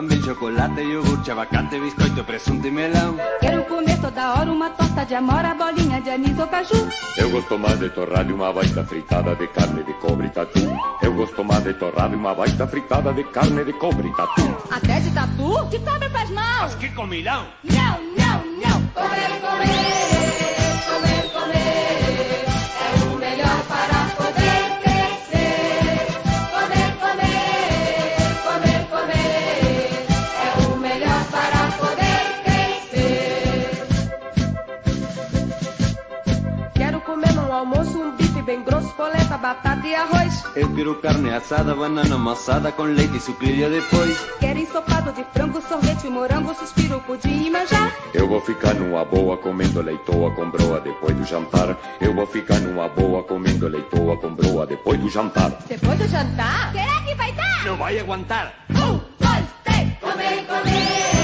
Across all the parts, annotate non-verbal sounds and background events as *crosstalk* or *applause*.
também chocolate, iogurte, abacate, biscoito, presunto e melão. Quero comer toda hora uma torta de amora, bolinha de anis ou caju. Eu gosto mais de torrada e uma baita fritada de carne de cobre e tatu. Eu gosto mais de torrada e uma baita fritada de carne de cobre e tatu. Até de tatu? De cobre faz mal. Mas que comilão! Não, não, não. Comer, comer, batata e arroz. Eu quero carne assada, banana amassada com leite e sucrilho depois. Quero ensopado de frango, sorvete, morango, suspiro, pudim e manjar. Eu vou ficar numa boa comendo leitoa com broa depois do jantar. Eu vou ficar numa boa comendo leitoa com broa depois do jantar. Depois do jantar, será que vai dar? Não vai aguentar! Um, dois, três. Comer, comer,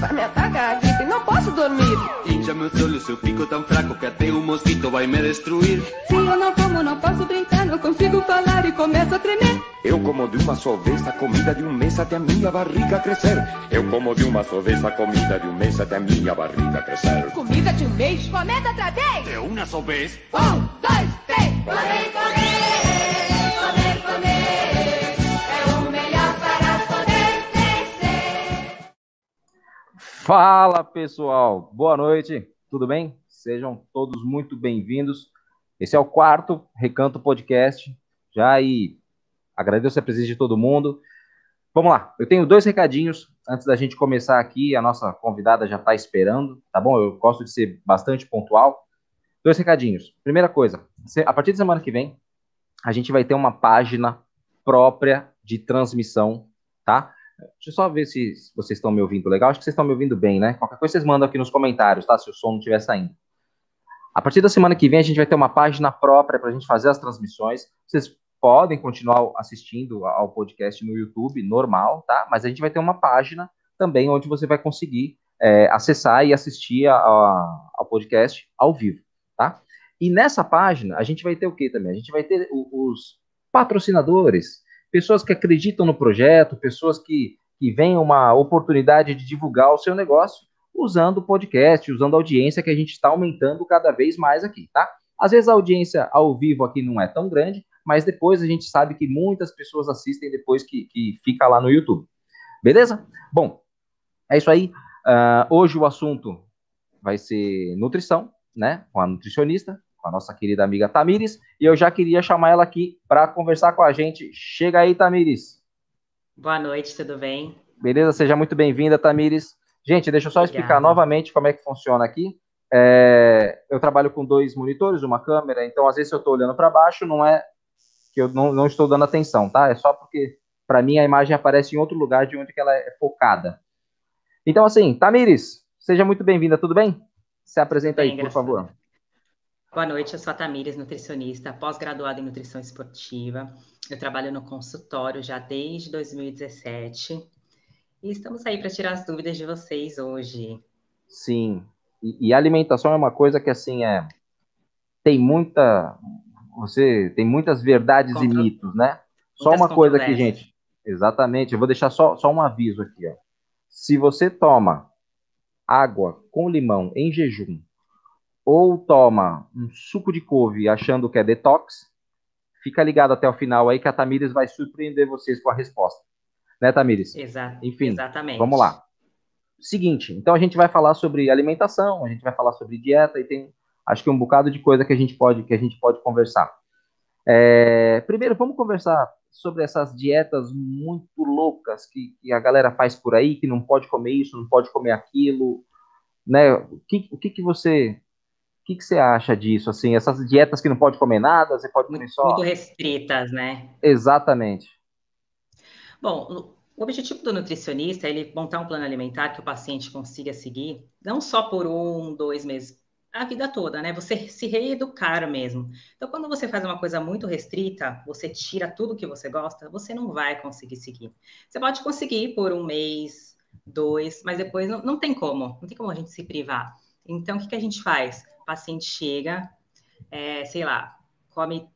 estripa, me ataca a gripe, não posso dormir. Incha meus olhos, seu pico tão fraco que até um mosquito vai me destruir. Se eu não como, não posso brincar, não consigo falar e começo a tremer. Eu como de uma só vez a comida de um mês até a minha barriga crescer. Eu como de uma só vez a comida de um mês até a minha barriga crescer. Comida de um mês, comenta outra vez. De uma só vez. Um, dois, três. Comer, comer, Fala pessoal, boa noite, tudo bem? Sejam todos muito bem-vindos. Esse é o quarto Recanto Podcast. Já aí agradeço a presença de todo mundo. Vamos lá, eu tenho dois recadinhos antes da gente começar aqui. A nossa convidada já está esperando, tá bom? Eu gosto de ser bastante pontual. Dois recadinhos. Primeira coisa, a partir de semana que vem, a gente vai ter uma página própria de transmissão, tá? Deixa eu só ver se vocês estão me ouvindo legal. Acho que vocês estão me ouvindo bem, né? Qualquer coisa vocês mandam aqui nos comentários, tá? Se o som não estiver saindo. A partir da semana que vem, a gente vai ter uma página própria para a gente fazer as transmissões. Vocês podem continuar assistindo ao podcast no YouTube, normal, tá? Mas a gente vai ter uma página também onde você vai conseguir é, acessar e assistir a- a- ao podcast ao vivo, tá? E nessa página, a gente vai ter o que também? A gente vai ter os patrocinadores, pessoas que acreditam no projeto, pessoas que, que veem uma oportunidade de divulgar o seu negócio usando o podcast, usando a audiência que a gente está aumentando cada vez mais aqui, tá? Às vezes a audiência ao vivo aqui não é tão grande, mas depois a gente sabe que muitas pessoas assistem depois que, que fica lá no YouTube. Beleza? Bom, é isso aí. Ah, hoje o assunto vai ser nutrição, né? Com a nutricionista, com a nossa querida amiga Tamires. E eu já queria chamar ela aqui para conversar com a gente. Chega aí, Tamires. Boa noite, tudo bem? Beleza? Seja muito bem-vinda, Tamires. Gente, deixa eu só explicar Obrigada. novamente como é que funciona aqui. É, eu trabalho com dois monitores, uma câmera, então às vezes eu estou olhando para baixo, não é que eu não, não estou dando atenção, tá? É só porque, para mim, a imagem aparece em outro lugar de onde que ela é focada. Então, assim, Tamires, seja muito bem-vinda, tudo bem? Se apresenta aí, Bem, por graças a favor. Boa noite, eu sou a Tamires, nutricionista, pós-graduada em nutrição esportiva. Eu trabalho no consultório já desde 2017. E estamos aí para tirar as dúvidas de vocês hoje. Sim. E, e alimentação é uma coisa que, assim, é. Tem muita. Você tem muitas verdades e mitos, né? Só uma coisa aqui, gente. Exatamente. Eu vou deixar só, só um aviso aqui, ó. Se você toma água com limão em jejum ou toma um suco de couve achando que é detox, fica ligado até o final aí que a Tamires vai surpreender vocês com a resposta. Né, Tamires? Exa Enfim, exatamente. Vamos lá. Seguinte, então a gente vai falar sobre alimentação, a gente vai falar sobre dieta e tem, acho que um bocado de coisa que a gente pode que a gente pode conversar. É, primeiro, vamos conversar sobre essas dietas muito loucas que, que a galera faz por aí, que não pode comer isso, não pode comer aquilo, né? O que, o que, que você que, que você acha disso? Assim, essas dietas que não pode comer nada, você pode comer Muito, só. muito restritas, né? Exatamente. Bom, o objetivo do nutricionista é ele montar um plano alimentar que o paciente consiga seguir, não só por um, dois meses, a vida toda, né? Você se reeducar mesmo. Então, quando você faz uma coisa muito restrita, você tira tudo que você gosta, você não vai conseguir seguir. Você pode conseguir por um mês, dois, mas depois não, não tem como, não tem como a gente se privar. Então, o que, que a gente faz? Paciente chega, é, sei lá, come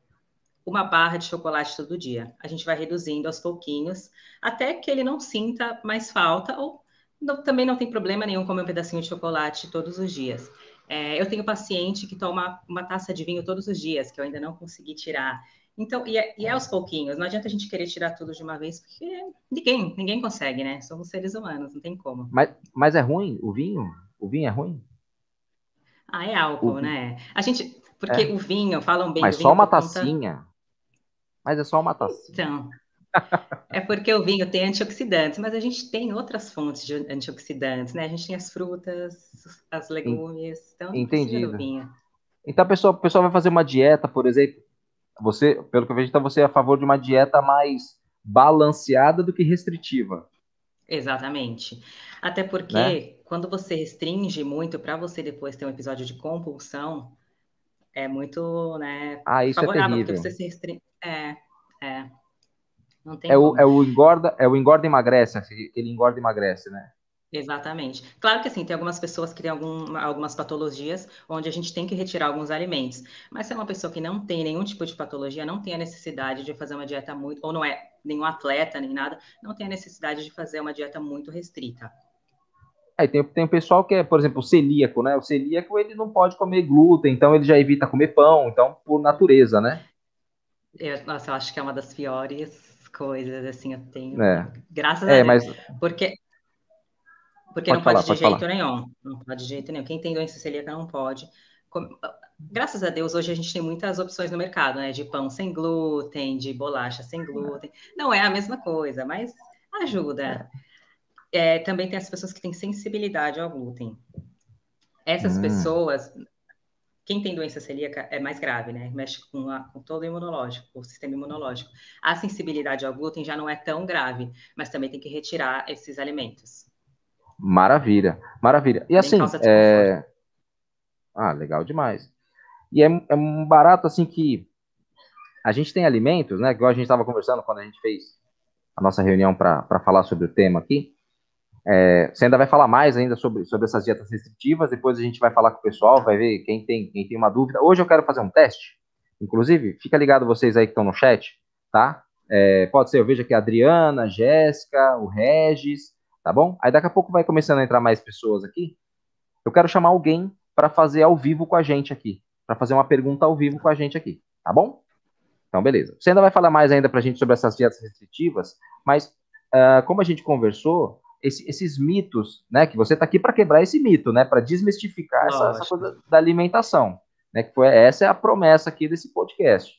uma barra de chocolate todo dia. A gente vai reduzindo aos pouquinhos, até que ele não sinta mais falta, ou não, também não tem problema nenhum comer um pedacinho de chocolate todos os dias. É, eu tenho paciente que toma uma taça de vinho todos os dias, que eu ainda não consegui tirar. Então, e é, e é, aos pouquinhos, não adianta a gente querer tirar tudo de uma vez, porque ninguém, ninguém consegue, né? Somos seres humanos, não tem como. Mas, mas é ruim o vinho? O vinho é ruim? Ah, é álcool, o... né? A gente, porque é. o vinho, falam bem Mas só uma tacinha. Conta... Mas é só uma tacinha. Então, é porque o vinho tem antioxidantes, mas a gente tem outras fontes de antioxidantes, né? A gente tem as frutas, as legumes, então Entendido. Então a pessoa, a pessoa vai fazer uma dieta, por exemplo. Você, pelo que eu vejo, então você é a favor de uma dieta mais balanceada do que restritiva. Exatamente. Até porque né? Quando você restringe muito para você depois ter um episódio de compulsão, é muito, né, ah, isso é favorável, é terrível. porque você se restringe. É, é. Não tem é, o, é o engorda, é o engorda e emagrece, assim, ele engorda e emagrece, né? Exatamente. Claro que assim, tem algumas pessoas que têm algum, algumas patologias onde a gente tem que retirar alguns alimentos. Mas se é uma pessoa que não tem nenhum tipo de patologia, não tem a necessidade de fazer uma dieta muito, ou não é nenhum atleta nem nada, não tem a necessidade de fazer uma dieta muito restrita. Aí tem, tem o pessoal que é, por exemplo, celíaco, né? O celíaco ele não pode comer glúten, então ele já evita comer pão, então por natureza, né? Eu, nossa, eu acho que é uma das piores coisas, assim, eu tenho. É. Graças é, a Deus. Mas... Porque, porque não falar, pode de pode jeito falar. nenhum. Não pode de jeito nenhum. Quem tem doença celíaca não pode. Graças a Deus, hoje a gente tem muitas opções no mercado, né? De pão sem glúten, de bolacha sem glúten. Não é a mesma coisa, mas ajuda. É, também tem as pessoas que têm sensibilidade ao glúten. Essas hum. pessoas, quem tem doença celíaca é mais grave, né? Mexe com, a, com todo o imunológico, o sistema imunológico. A sensibilidade ao glúten já não é tão grave, mas também tem que retirar esses alimentos. Maravilha, maravilha. E assim, é... ah, legal demais. E é, é um barato assim que a gente tem alimentos, né? Igual a gente estava conversando quando a gente fez a nossa reunião para falar sobre o tema aqui. É, você ainda vai falar mais ainda sobre, sobre essas dietas restritivas, depois a gente vai falar com o pessoal, vai ver quem tem, quem tem uma dúvida. Hoje eu quero fazer um teste, inclusive, fica ligado vocês aí que estão no chat, tá? É, pode ser, eu vejo aqui a Adriana, a Jéssica, o Regis, tá bom? Aí daqui a pouco vai começando a entrar mais pessoas aqui. Eu quero chamar alguém para fazer ao vivo com a gente aqui, para fazer uma pergunta ao vivo com a gente aqui, tá bom? Então, beleza. Você ainda vai falar mais ainda para a gente sobre essas dietas restritivas, mas uh, como a gente conversou, esse, esses mitos, né? Que você está aqui para quebrar esse mito, né? Para desmistificar essa, essa, coisa da alimentação, né? Que foi essa é a promessa aqui desse podcast,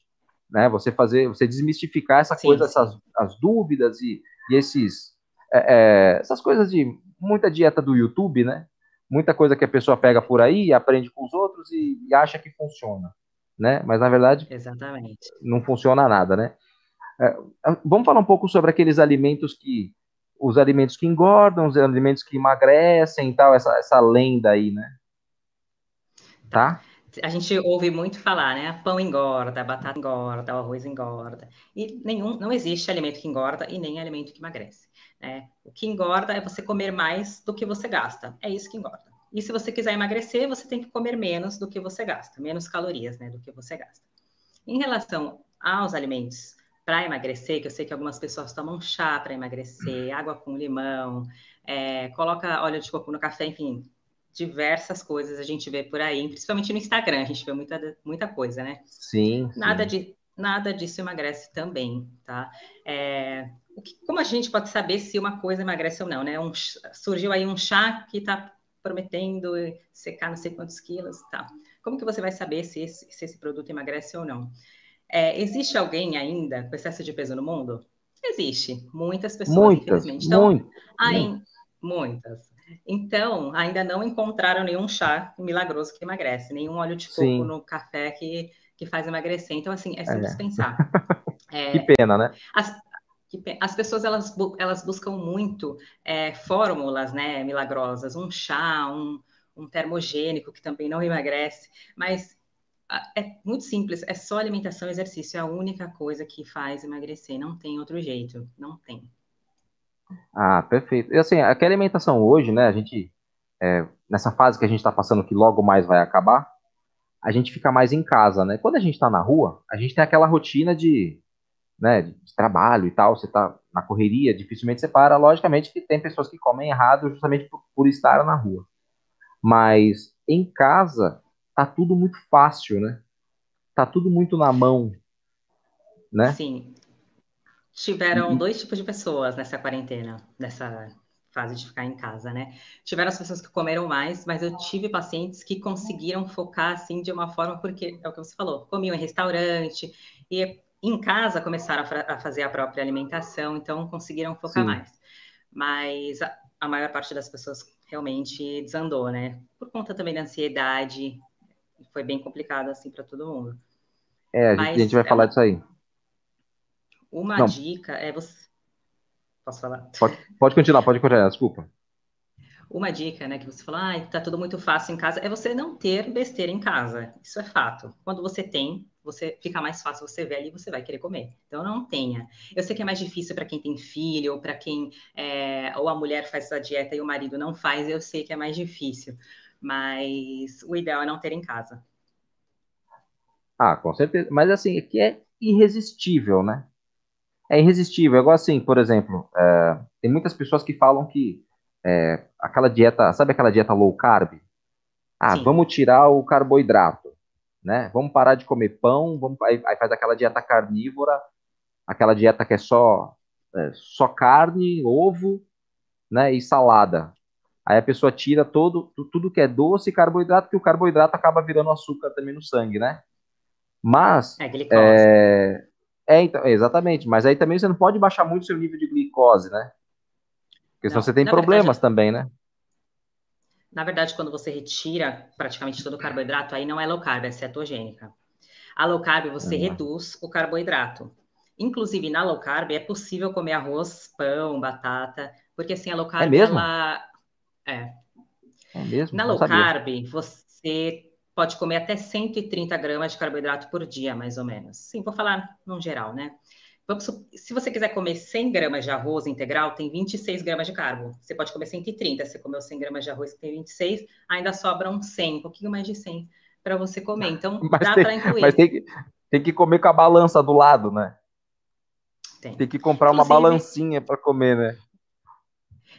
né? Você fazer, você desmistificar essa sim, coisa, sim. essas as dúvidas e, e esses é, é, essas coisas de muita dieta do YouTube, né? Muita coisa que a pessoa pega por aí, aprende com os outros e, e acha que funciona, né? Mas na verdade, exatamente, não funciona nada, né? É, vamos falar um pouco sobre aqueles alimentos que os alimentos que engordam, os alimentos que emagrecem e tal, essa, essa lenda aí, né? Tá? A gente ouve muito falar, né? Pão engorda, batata engorda, arroz engorda. E nenhum, não existe alimento que engorda e nem alimento que emagrece. Né? O que engorda é você comer mais do que você gasta. É isso que engorda. E se você quiser emagrecer, você tem que comer menos do que você gasta, menos calorias, né, do que você gasta. Em relação aos alimentos para emagrecer, que eu sei que algumas pessoas tomam chá para emagrecer, água com limão, é, coloca óleo de coco no café, enfim, diversas coisas a gente vê por aí, principalmente no Instagram, a gente vê muita, muita coisa, né? Sim. Nada, sim. De, nada disso emagrece também, tá? É, que, como a gente pode saber se uma coisa emagrece ou não, né? Um, surgiu aí um chá que está prometendo secar não sei quantos quilos, tá? Como que você vai saber se esse, se esse produto emagrece ou não? É, existe alguém ainda com excesso de peso no mundo? Existe. Muitas pessoas, muitas, infelizmente. Então, muito, aí, muitas. Então, ainda não encontraram nenhum chá milagroso que emagrece, nenhum óleo de coco no café que, que faz emagrecer. Então, assim, é simples é. pensar. *laughs* É, que pena, né? As, as pessoas elas, elas buscam muito é, fórmulas né, milagrosas, um chá, um, um termogênico que também não emagrece, mas é muito simples, é só alimentação e exercício, é a única coisa que faz emagrecer, não tem outro jeito, não tem. Ah, perfeito. E assim, aquela alimentação hoje, né, a gente, é, nessa fase que a gente está passando, que logo mais vai acabar, a gente fica mais em casa, né? Quando a gente está na rua, a gente tem aquela rotina de, né, de trabalho e tal, você está na correria, dificilmente você para. Logicamente que tem pessoas que comem errado justamente por, por estar na rua. Mas em casa, tá tudo muito fácil, né? Tá tudo muito na mão, né? Sim. Tiveram uhum. dois tipos de pessoas nessa quarentena, nessa fase de ficar em casa, né? Tiveram as pessoas que comeram mais, mas eu tive pacientes que conseguiram focar assim de uma forma, porque é o que você falou, comiam em restaurante e em casa começaram a, a fazer a própria alimentação, então conseguiram focar Sim. mais. Mas a, a maior parte das pessoas realmente desandou, né? Por conta também da ansiedade, foi bem complicado assim para todo mundo. É, a gente, a gente vai é falar disso aí. Uma Não. dica é você Posso falar? Pode, pode continuar, pode continuar, desculpa. Uma dica, né, que você falou, ah, tá tudo muito fácil em casa, é você não ter besteira em casa. Isso é fato. Quando você tem, você fica mais fácil você ver ali, você vai querer comer. Então não tenha. Eu sei que é mais difícil para quem tem filho, ou para quem é, ou a mulher faz essa dieta e o marido não faz, eu sei que é mais difícil. Mas o ideal é não ter em casa. Ah, com certeza. Mas assim, aqui é irresistível, né? é irresistível. É igual assim, por exemplo, é, tem muitas pessoas que falam que é, aquela dieta, sabe aquela dieta low carb? Ah, Sim. vamos tirar o carboidrato, né? Vamos parar de comer pão, vamos, aí, aí faz aquela dieta carnívora, aquela dieta que é só, é, só carne, ovo, né, e salada. Aí a pessoa tira todo, tudo que é doce e carboidrato, que o carboidrato acaba virando açúcar também no sangue, né? Mas é, é, é, então, exatamente. Mas aí também você não pode baixar muito o seu nível de glicose, né? Porque senão não, você tem problemas verdade, também, né? Na verdade, quando você retira praticamente todo o carboidrato, aí não é low carb, é cetogênica. A low carb você reduz o carboidrato. Inclusive, na low carb é possível comer arroz, pão, batata, porque assim, a low carb, é mesmo? ela... É. É mesmo? Na low carb, você pode comer até 130 gramas de carboidrato por dia, mais ou menos. Sim, vou falar no geral, né? Vamos, se você quiser comer 100 gramas de arroz integral, tem 26 gramas de carbo. Você pode comer 130, você comeu 100 gramas de arroz que tem 26, ainda sobram 100, um pouquinho mais de 100 para você comer. Então, *laughs* mas dá para incluir. Mas tem que, tem que comer com a balança do lado, né? Tem, tem que comprar Inclusive, uma balancinha para comer, né?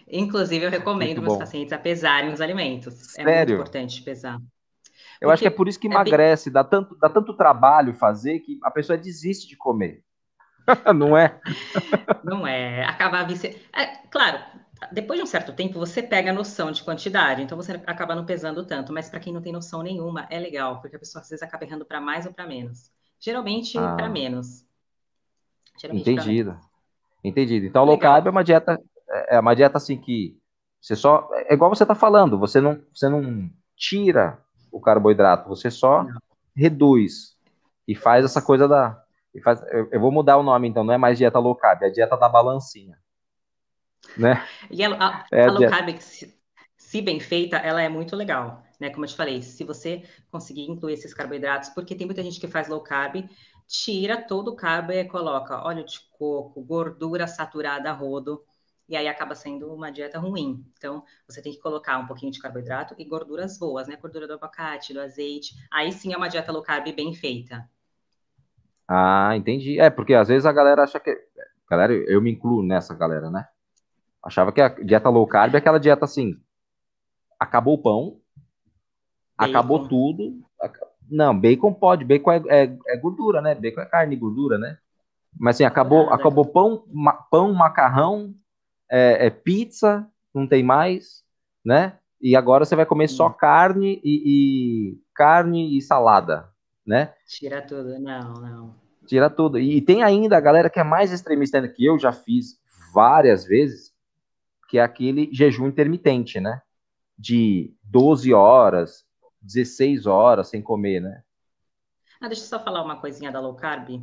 Inclusive, eu recomendo meus pacientes a pesarem os alimentos. Sério? É muito importante pesar. Eu Porque acho que é por isso que emagrece, é bem... dá, tanto, dá tanto trabalho fazer que a pessoa desiste de comer. *laughs* não é? Não é. Acabar vice... É, claro, depois de um certo tempo você pega a noção de quantidade, então você acaba não pesando tanto, mas para quem não tem noção nenhuma, é legal, porque a pessoa às vezes acaba errando para mais ou para menos. Geralmente ah. para menos. Geralmente Entendido. Menos. Entendido. Então, low carb é uma dieta, é, é uma dieta assim que você só, é igual você está falando, você não, você não tira o carboidrato, você só não. reduz e faz essa coisa da. E faz, eu, eu, vou mudar o nome então, não é mais dieta low carb, é a dieta da balancinha. Né? E a, a, é a, low carb, se, se bem feita, ela é muito legal. Né? Como eu te falei, se você conseguir incluir esses carboidratos, porque tem muita gente que faz low carb, tira todo o carbo e coloca óleo de coco, gordura saturada a rodo, e aí acaba sendo uma dieta ruim. Então, você tem que colocar um pouquinho de carboidrato e gorduras boas, né? Gordura do abacate, do azeite. Aí sim é uma dieta low carb bem feita. Ah, entendi. É, porque às vezes a galera acha que. Galera, eu me incluo nessa galera, né? Achava que a dieta low carb é aquela dieta assim. Acabou o pão, bacon. acabou tudo. Não, bacon pode, bacon é, é, é, gordura, né? Bacon é carne e gordura, né? Mas assim, acabou, acabou pão, ma, pão, macarrão, é, é pizza, não tem mais, né? E agora você vai comer só carne e, e, carne e salada, né? Tira tudo, não, não. Tira tudo. E tem ainda a galera que é mais extremista ainda, que eu já fiz várias vezes, que é aquele jejum intermitente, né? De 12 horas, 16 horas sem comer, né? Ah, deixa eu só falar uma coisinha da low carb.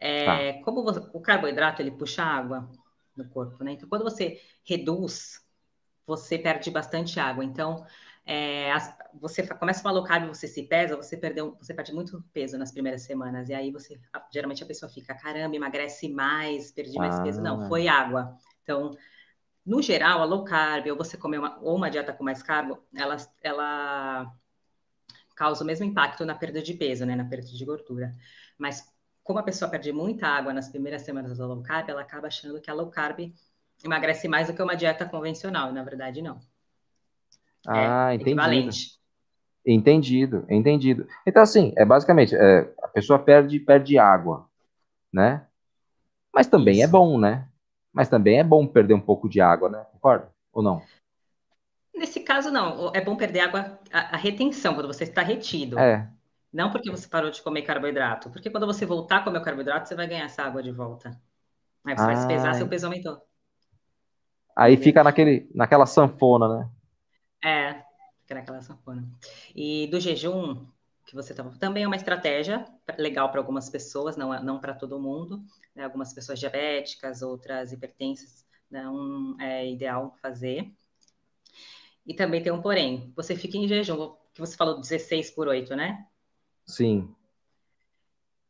É, tá. Como você, o carboidrato ele puxa água no corpo, né? Então, quando você reduz, você perde bastante água. Então, é, as, você começa uma low carb, você se pesa, você perdeu, você perde muito peso nas primeiras semanas. E aí você, geralmente a pessoa fica, caramba, emagrece mais, perdi mais ah. peso. Não, ah. foi água. Então, no geral, a low carb, ou você comer uma, ou uma dieta com mais carbo, ela, ela causa o mesmo impacto na perda de peso, né, na perda de gordura. Mas como a pessoa perde muita água nas primeiras semanas da low carb, ela acaba achando que a low carb emagrece mais do que uma dieta convencional, e na verdade não. Ah, é entendido. Equivalente. Entendido, entendido. Então, assim, é basicamente, é, a pessoa perde, perde água, né? Mas também é Isso. é bom, né? Mas também é bom perder um pouco de água, né? Concorda? Ou não? Nesse caso, não. É bom perder água, a, a retenção, quando você está retido. É. Não porque você parou de comer carboidrato. Porque quando você voltar a comer o carboidrato, você vai ganhar essa água de volta. Aí você ah, vai se pesar, seu peso aumentou. Aí fica naquele, naquela sanfona, né? É, fica naquela sanfona. E do jejum, que você estava. Também é uma estratégia legal para algumas pessoas, não, não para todo mundo. Né? Algumas pessoas diabéticas, outras hipertensas, não é ideal fazer. E também tem um porém. Você fica em jejum, que você falou 16 por 8, né? Sim.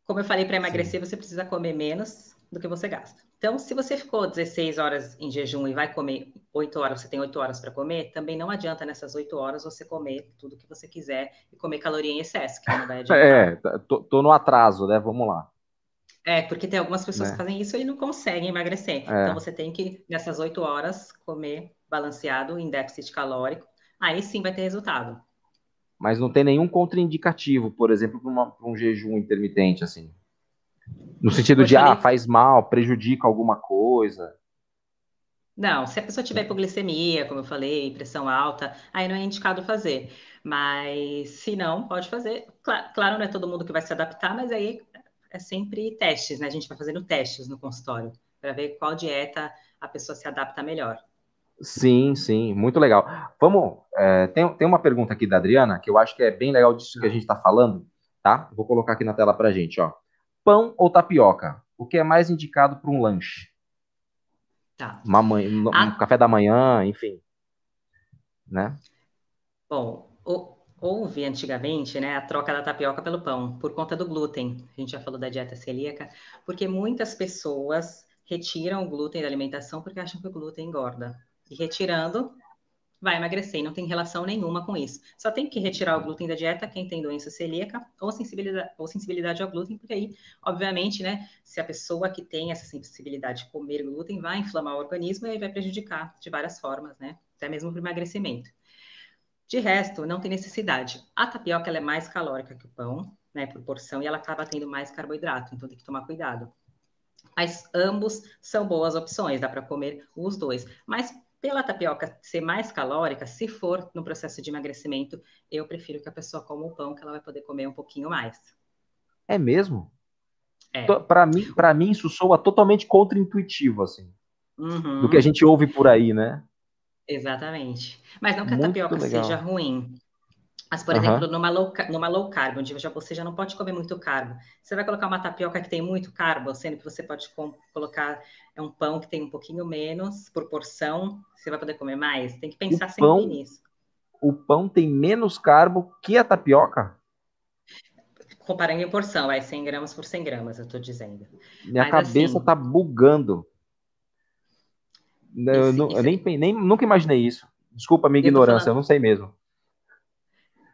Como eu falei, para emagrecer, Sim. você precisa comer menos do que você gasta. Então, se você ficou 16 horas em jejum e vai comer 8 horas, você tem 8 horas para comer, também não adianta nessas 8 horas você comer tudo que você quiser e comer caloria em excesso, que não vai *laughs* adiantar. É, tô, tô no atraso, né? Vamos lá. É, porque tem algumas pessoas é. que fazem isso e não conseguem emagrecer. É. Então, você tem que, nessas 8 horas, comer balanceado em déficit calórico. Aí sim vai ter resultado. Mas não tem nenhum contraindicativo, por exemplo, para um jejum intermitente, assim. No sentido de, ah, faz mal, prejudica alguma coisa. Não, se a pessoa tiver hipoglicemia, como eu falei, pressão alta, aí não é indicado fazer. Mas se não, pode fazer. Claro, claro, não é todo mundo que vai se adaptar, mas aí é sempre testes, né? A gente vai fazendo testes no consultório para ver qual dieta a pessoa se adapta melhor. Sim, sim, muito legal. Vamos, é, tem, tem uma pergunta aqui da Adriana que eu acho que é bem legal disso que a gente está falando, tá? Vou colocar aqui na tela para gente, ó pão ou tapioca? O que é mais indicado para um lanche? Tá. Uma manhã, um a... café da manhã, enfim. Né? Bom, houve antigamente né, a troca da tapioca pelo pão, por conta do glúten. A gente já falou da dieta celíaca, porque muitas pessoas retiram o glúten da alimentação porque acham que o glúten engorda. E retirando, vai emagrecer, não tem relação nenhuma com isso. Só tem que retirar o glúten da dieta quem tem doença celíaca ou sensibilidade, ou sensibilidade ao glúten, porque aí, obviamente, né, se a pessoa que tem essa sensibilidade de comer glúten vai inflamar o organismo e aí vai prejudicar de várias formas, né, até mesmo para o emagrecimento. De resto, não tem necessidade. A tapioca ela é mais calórica que o pão, né, por porção, e ela acaba tendo mais carboidrato, então tem que tomar cuidado. Mas ambos são boas opções, dá para comer os dois. Mas pela tapioca ser mais calórica, se for no processo de emagrecimento, eu prefiro que a pessoa coma o pão, que ela vai poder comer um pouquinho mais. É mesmo? É. Para mim, para mim isso soa totalmente contra-intuitivo assim. Uhum. Do que a gente ouve por aí, né? Exatamente. Mas não que a Muito tapioca legal. seja ruim. Mas, por uhum. exemplo, numa low, numa low carb, onde já, você já não pode comer muito carbo, você vai colocar uma tapioca que tem muito carbo, sendo que você pode colocar é um pão que tem um pouquinho menos por porção, você vai poder comer mais. Tem que pensar o sempre pão, nisso. O pão tem menos carbo que a tapioca? Comparando em porção, é 100 gramas por 100 gramas, eu estou dizendo. Minha Mas, cabeça está assim, bugando. Eu, esse, esse... eu nem, nem, nunca imaginei isso. Desculpa a minha eu ignorância, falando... eu não sei mesmo.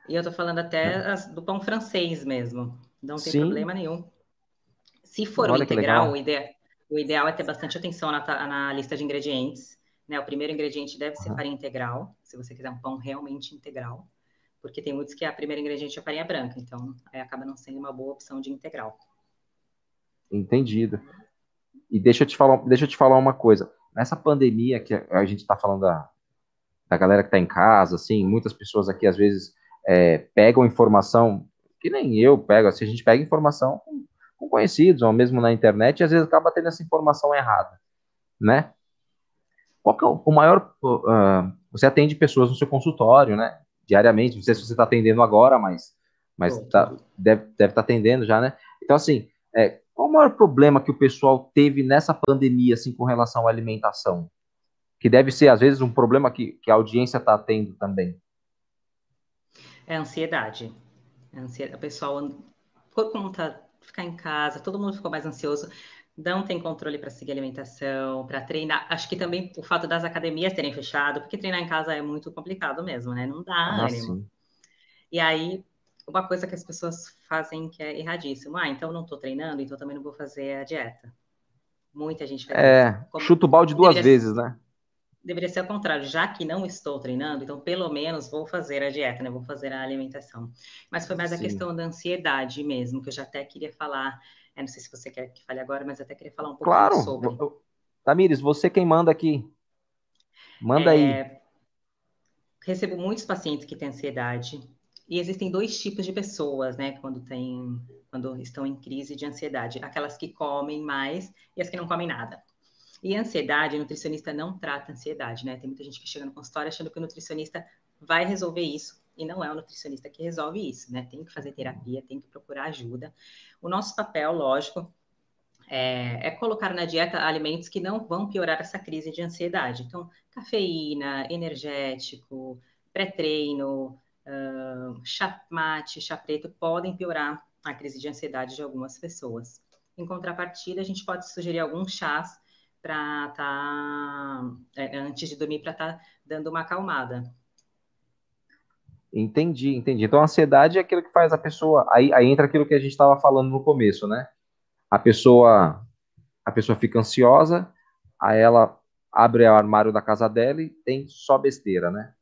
E eu estou falando até do pão francês mesmo. Não tem Sim. problema nenhum. Se for Olha o integral, o, ide o, ideal é ter bastante atenção na, na lista de ingredientes. Né? O primeiro ingrediente deve ser farinha integral, se você quiser um pão realmente integral. Porque tem muitos que a primeira ingrediente é farinha branca, então aí acaba não sendo uma boa opção de integral. Entendido. E deixa eu te falar, deixa eu te falar uma coisa. Nessa pandemia que a gente está falando da, da galera que está em casa, assim, muitas pessoas aqui às vezes é, pegam informação, que nem eu pego, assim, a gente pega informação com, com conhecidos, ou mesmo na internet, e às vezes acaba tendo essa informação errada, né? Qual que é o, maior... Uh, você atende pessoas no seu consultório, né? Diariamente, não sei se você está atendendo agora, mas, mas tá, deve, deve estar tá atendendo já, né? Então, assim, é, qual o maior problema que o pessoal teve nessa pandemia, assim, com relação à alimentação? Que deve ser, às vezes, um problema que, que a audiência está tendo também. É a ansiedade. A ansiedade. O pessoal, por conta de ficar em casa, todo mundo ficou mais ansioso não tem controle para seguir alimentação, para treinar. Acho que também o fato das academias terem fechado, porque treinar em casa é muito complicado mesmo, né? Não dá ah, ânimo. Sim. E aí, uma coisa que as pessoas fazem que é erradíssimo. Ah, então não estou treinando, então também não vou fazer a dieta. Muita gente faz é, isso. Como, chuta o balde duas vezes, né? Deveria ser o contrário. Já que não estou treinando, então pelo menos vou fazer a dieta, né? Vou fazer a alimentação. Mas foi mais Sim. a questão da ansiedade mesmo, que eu já até queria falar é, não sei se você quer que fale agora, mas até queria falar um pouco claro. sobre. Tamires, você quem manda aqui. Manda é, aí. Recebo muitos pacientes que têm ansiedade. E existem dois tipos de pessoas, né, quando tem, quando estão em crise de ansiedade, aquelas que comem mais e as que não comem nada. E ansiedade, nutricionista não trata ansiedade, né? Tem muita gente que chega no consultório achando que o nutricionista vai resolver isso e não é o nutricionista que resolve isso, né? Tem que fazer terapia, tem que procurar ajuda. O nosso papel, lógico, é, é, colocar na dieta alimentos que não vão piorar essa crise de ansiedade. Então, cafeína, energético, pré-treino, uh, chá mate, chá preto podem piorar a crise de ansiedade de algumas pessoas. Em contrapartida, a gente pode sugerir alguns chás para estar, tá, é, antes de dormir, para estar tá dando uma acalmada. Entendi, entendi. Então, a ansiedade é aquilo que faz a pessoa. Aí, aí entra aquilo que a gente estava falando no começo, né? A pessoa, a pessoa fica ansiosa, aí ela abre o armário da casa dela e tem só besteira, né?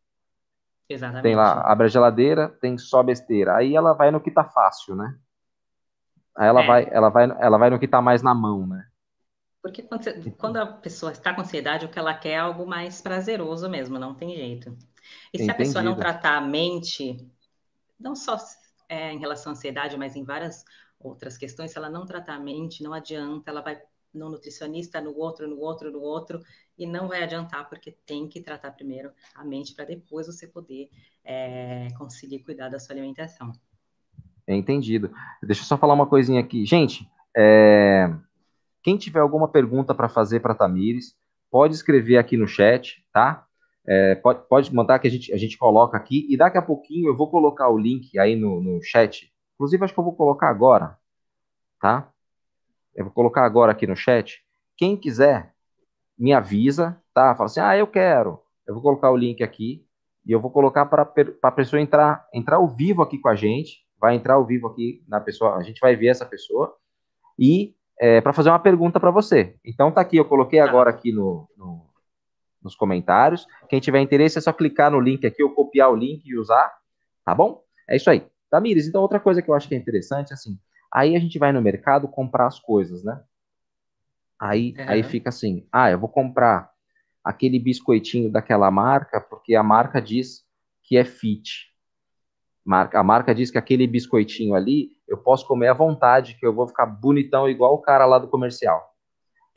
Exatamente. Tem lá, abre a geladeira, tem só besteira. Aí ela vai no que tá fácil, né? Aí ela, é. vai, ela, vai, ela vai no que tá mais na mão, né? Porque quando, você, quando a pessoa está com ansiedade, o que ela quer é algo mais prazeroso mesmo, não tem jeito. E se Entendido. a pessoa não tratar a mente, não só é, em relação à ansiedade, mas em várias outras questões, se ela não tratar a mente, não adianta, ela vai no nutricionista, no outro, no outro, no outro, e não vai adiantar, porque tem que tratar primeiro a mente para depois você poder é, conseguir cuidar da sua alimentação. Entendido. Deixa eu só falar uma coisinha aqui. Gente, é... quem tiver alguma pergunta para fazer para Tamires, pode escrever aqui no chat, tá? É, pode, pode mandar que a gente, a gente coloca aqui. E daqui a pouquinho eu vou colocar o link aí no, no chat. Inclusive, acho que eu vou colocar agora. Tá? Eu vou colocar agora aqui no chat. Quem quiser, me avisa, tá? Fala assim, ah, eu quero. Eu vou colocar o link aqui e eu vou colocar para a pessoa entrar, entrar ao vivo aqui com a gente. Vai entrar ao vivo aqui na pessoa, a gente vai ver essa pessoa. E é, para fazer uma pergunta para você. Então tá aqui, eu coloquei tá. agora aqui no, no nos comentários. Quem tiver interesse é só clicar no link aqui ou copiar o link e usar, tá bom? É isso aí. Tamires, então outra coisa que eu acho que é interessante, assim, aí a gente vai no mercado comprar as coisas, né? Aí, é. aí fica assim, ah, eu vou comprar aquele biscoitinho daquela marca porque a marca diz que é fit. A marca diz que aquele biscoitinho ali eu posso comer à vontade, que eu vou ficar bonitão igual o cara lá do comercial.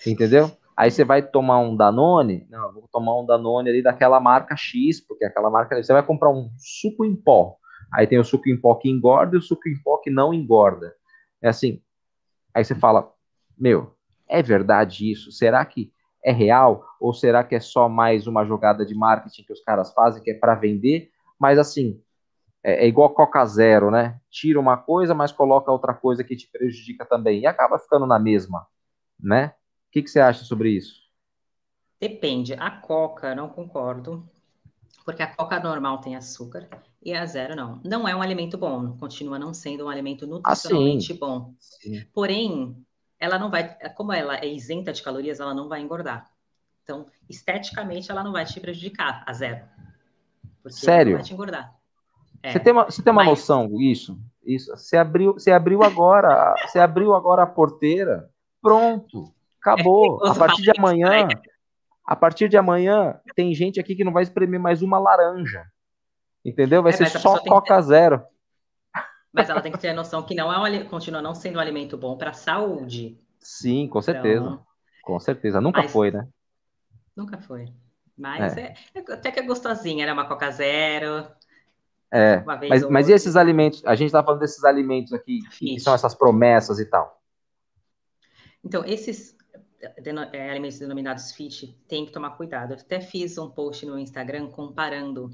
Entendeu? Aí você vai tomar um Danone, não, vou tomar um Danone ali daquela marca X, porque aquela marca, você vai comprar um suco em pó. Aí tem o suco em pó que engorda e o suco em pó que não engorda. É assim. Aí você fala, meu, é verdade isso? Será que é real? Ou será que é só mais uma jogada de marketing que os caras fazem, que é para vender? Mas assim, é, é igual Coca Zero, né? Tira uma coisa, mas coloca outra coisa que te prejudica também. E acaba ficando na mesma, né? que, que você acha sobre isso? Depende. A coca, não concordo, porque a coca normal tem açúcar e a zero não. Não é um alimento bom, continua não sendo um alimento nutricionalmente ah, bom. Sim. Porém, ela não vai, como ela é isenta de calorias, ela não vai engordar. Então, esteticamente, ela não vai te prejudicar, a zero. Sério? Não vai te engordar. É. Você tem uma, você tem uma Mas... noção isso? Isso. Você abriu, você abriu agora, você abriu agora a porteira. Pronto. Acabou. É, a partir de amanhã, a partir de amanhã, tem gente aqui que não vai espremer mais uma laranja. Entendeu? Vai é, ser só Coca ter... Zero. Mas ela tem que ter a noção que não é um, continua não sendo um alimento bom para a saúde. Sim, com certeza. Então, com certeza. Nunca mas, foi, né? Nunca foi. Mas é. É, é até que é gostosinha, era né? uma Coca Zero. É, mas, mas e esses alimentos? A gente está falando desses alimentos aqui, que, que são essas promessas e tal. Então, esses é, alimentos denominados fit tem que tomar cuidado. Eu até fiz um post no Instagram comparando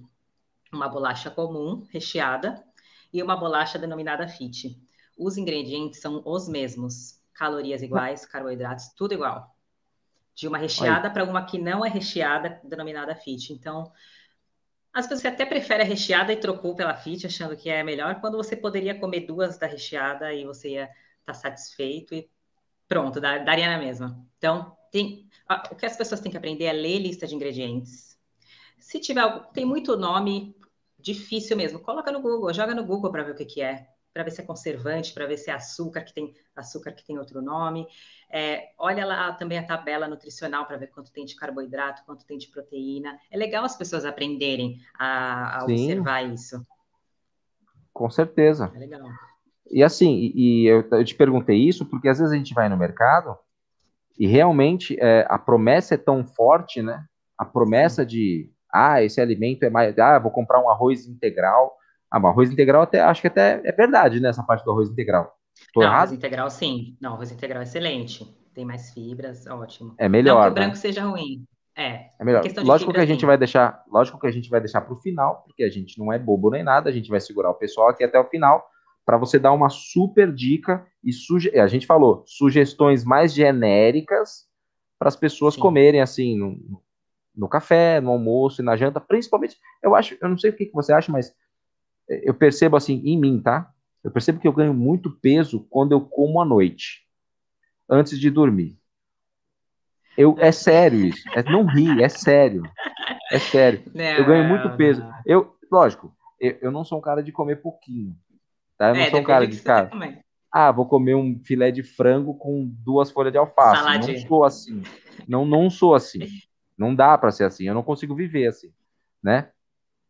uma bolacha comum, recheada, e uma bolacha denominada fit. Os ingredientes são os mesmos, calorias iguais, carboidratos, tudo igual. De uma recheada para uma que não é recheada, denominada fit. Então, as pessoas até preferem a recheada e trocou pela fit, achando que é melhor, quando você poderia comer duas da recheada e você ia estar tá satisfeito e pronto, daria na mesma. Então, tem, o que as pessoas têm que aprender é ler lista de ingredientes. Se tiver tem muito nome difícil mesmo, coloca no Google, joga no Google para ver o que, que é, para ver se é conservante, para ver se é açúcar que tem açúcar que tem outro nome. É, olha lá também a tabela nutricional para ver quanto tem de carboidrato, quanto tem de proteína. É legal as pessoas aprenderem a, a observar isso. Com certeza. É legal. E assim, e, e eu, eu, te perguntei isso porque às vezes a gente vai no mercado e realmente é, a promessa é tão forte, né? A promessa de, ah, esse alimento é mais, ah, vou comprar um arroz integral. Ah, mas arroz integral até, acho que até é verdade, né? Essa parte do arroz integral. Tô Não, errado? arroz integral sim. Não, arroz integral é excelente. Tem mais fibras, ótimo. É melhor. Não que o branco né? seja ruim. É. É melhor. Lógico que a gente sim. vai deixar, lógico que a gente vai deixar para o final, porque a gente não é bobo nem nada, a gente vai segurar o pessoal aqui até o final para você dar uma super dica e suge a gente falou sugestões mais genéricas para as pessoas Sim. comerem assim no, no, café, no almoço e na janta, principalmente. Eu acho, eu não sei o que, que você acha, mas eu percebo assim em mim, tá? Eu percebo que eu ganho muito peso quando eu como à noite, antes de dormir. Eu, é sério isso. É, não ri, é sério. É sério. Não, eu ganho muito peso. Eu, lógico, eu, eu não sou um cara de comer pouquinho. Tá? Eu não é, sou um cara de cara. Ah, vou comer um filé de frango com duas folhas de alface. Saladinha. Não sou assim. Não, não sou assim. Não dá para ser assim. Eu não consigo viver assim, né?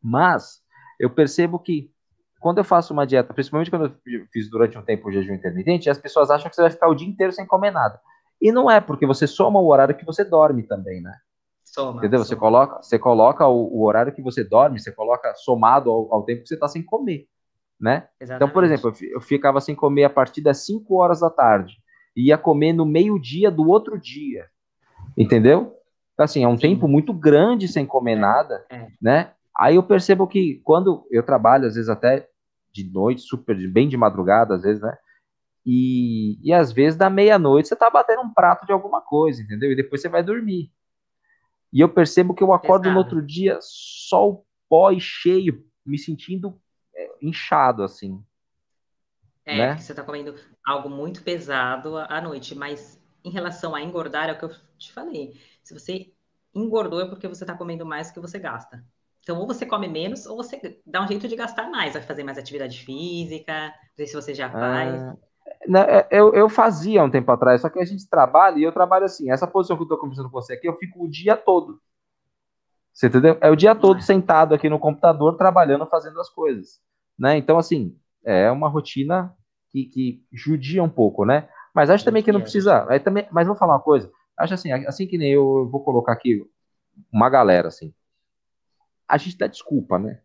Mas eu percebo que quando eu faço uma dieta, principalmente quando eu fiz durante um tempo o jejum intermitente, as pessoas acham que você vai ficar o dia inteiro sem comer nada. E não é, porque você soma o horário que você dorme também, né? Soma. Entendeu? Soma. Você coloca, você coloca o, o, horário que você dorme, você coloca somado ao, ao tempo que você está sem comer né? Exatamente. Então, por exemplo, eu ficava sem comer a partir das 5 horas da tarde. Ia comer no meio-dia do outro dia. Entendeu? Então, assim, é um Sim. tempo muito grande sem comer é, nada, é. né? Aí eu percebo que quando eu trabalho, às vezes até de noite, super, bem de madrugada, às vezes, né? E, e às vezes da meia-noite você tá batendo um prato de alguma coisa, entendeu? E depois você vai dormir. E eu percebo que eu acordo Pesado. no outro dia só o pó e cheio, me sentindo inchado, assim. É, né? você está comendo algo muito pesado à noite, mas em relação a engordar, é o que eu te falei. Se você engordou é porque você está comendo mais do que você gasta. Então, ou você come menos, ou você dá um jeito de gastar mais, vai fazer mais atividade física, não sei se você já faz. É, eu, eu fazia um tempo atrás, só que a gente trabalha e eu trabalho assim. Essa posição que eu estou conversando com você aqui, eu fico o dia todo. Você entendeu? É o dia todo sentado aqui no computador, trabalhando, fazendo as coisas né? Então, assim, é uma rotina que, que judia um pouco, né? Mas acho também que não precisa. Aí também, mas vou falar uma coisa. Acho assim, assim que nem eu, eu vou colocar aqui uma galera assim. A gente dá desculpa, né?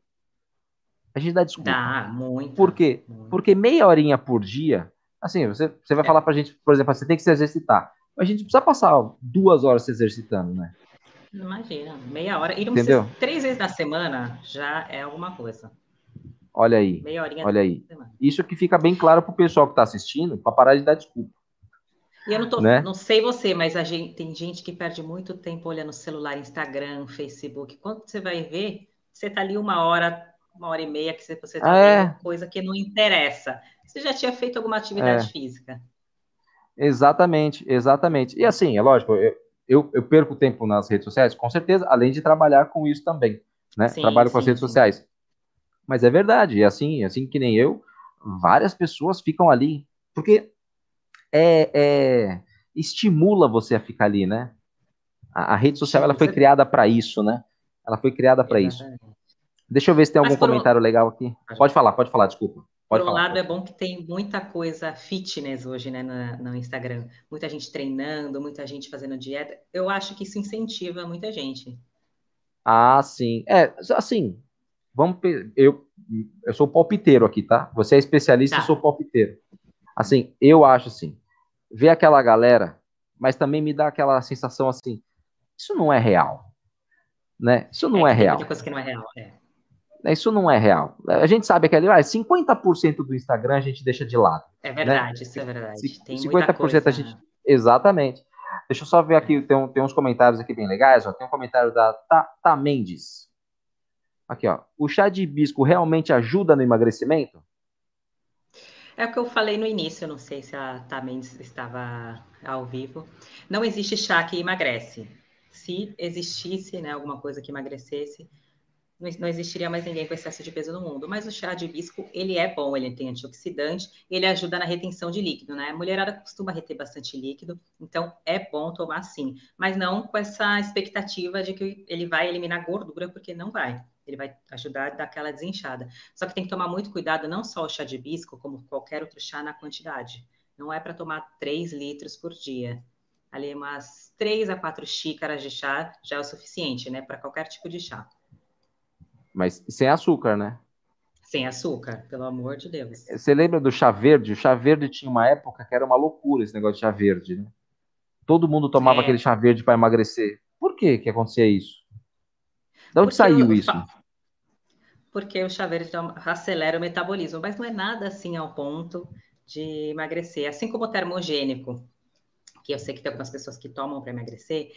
A gente dá desculpa. Dá, muito. Por quê? Muito. Porque meia horinha por dia, assim, você, você vai é. falar pra gente, por exemplo, você tem que se exercitar. A gente precisa passar duas horas se exercitando, né? Imagina, meia hora. E não Entendeu? precisa, três vezes na semana já é alguma coisa. Olha aí. Olha aí. Isso que fica bem claro para o pessoal que está assistindo, para parar de dar desculpa. E eu não, tô, né? não sei você, mas a gente, tem gente que perde muito tempo olhando o celular, Instagram, Facebook. Quando você vai ver, você está ali uma hora, uma hora e meia que você está é. vendo coisa que não interessa. Você já tinha feito alguma atividade é. física. Exatamente, exatamente. E assim, é lógico, eu, eu, eu, perco tempo nas redes sociais, com certeza, além de trabalhar com isso também. Né? Sim, Trabalho com sim, as redes sim. sociais. Mas é verdade, é assim, é assim que nem eu, várias pessoas ficam ali, porque é, é estimula você a ficar ali, né? A, a rede social ela foi criada para isso, né? Ela foi criada para isso. Deixa eu ver se tem algum comentário um... legal aqui. Pode falar, pode falar, desculpa. Pode por um falar, lado, é bom que tem muita coisa fitness hoje, né, no, no, Instagram. Muita gente treinando, muita gente fazendo dieta. Eu acho que isso incentiva muita gente. Ah, sim. É, assim, vamos eu eu sou palpiteiro aqui, tá? Você é especialista, tá. eu sou palpiteiro. Assim, eu acho assim, ver aquela galera mas também me dá aquela sensação assim, isso não é real, né? Isso não é, é real. Coisa que não é real, é. Isso não é real. A gente sabe que ali, ah, 50% do Instagram a gente deixa de lado. É verdade, né? isso é verdade. Tem 50% coisa... a gente. Exatamente. Deixa eu só ver aqui, tem, tem uns comentários aqui bem legais. Ó. Tem um comentário da Tata Mendes. Aqui, ó. O chá de hibisco realmente ajuda no emagrecimento? É o que eu falei no início, não sei se a Mendes estava ao vivo. Não existe chá que emagrece. Se existisse né, alguma coisa que emagrecesse, não existiria mais ninguém com excesso de peso no mundo. Mas o chá de hibisco, ele é bom, ele tem antioxidante, ele ajuda na retenção de líquido, né? A mulherada costuma reter bastante líquido, então é bom tomar sim, mas não com essa expectativa de que ele vai eliminar gordura, porque não vai. Ele vai ajudar a dar aquela desinchada. Só que tem que tomar muito cuidado, não só o chá de hibisco, como qualquer outro chá na quantidade. Não é para tomar 3 litros por dia. Ali umas 3 a 4 xícaras de chá já é o suficiente, né? Para qualquer tipo de chá. Mas sem açúcar, né? Sem açúcar, pelo amor de Deus. Você lembra do chá verde? O chá verde tinha uma época que era uma loucura esse negócio de chá verde, né? Todo mundo tomava é. aquele chá verde para emagrecer. Por que que acontecia isso? De onde Porque saiu isso? Porque o chá verde acelera o metabolismo, mas não é nada assim ao ponto de emagrecer. Assim como o termogênico, que eu sei que tem algumas pessoas que tomam para emagrecer,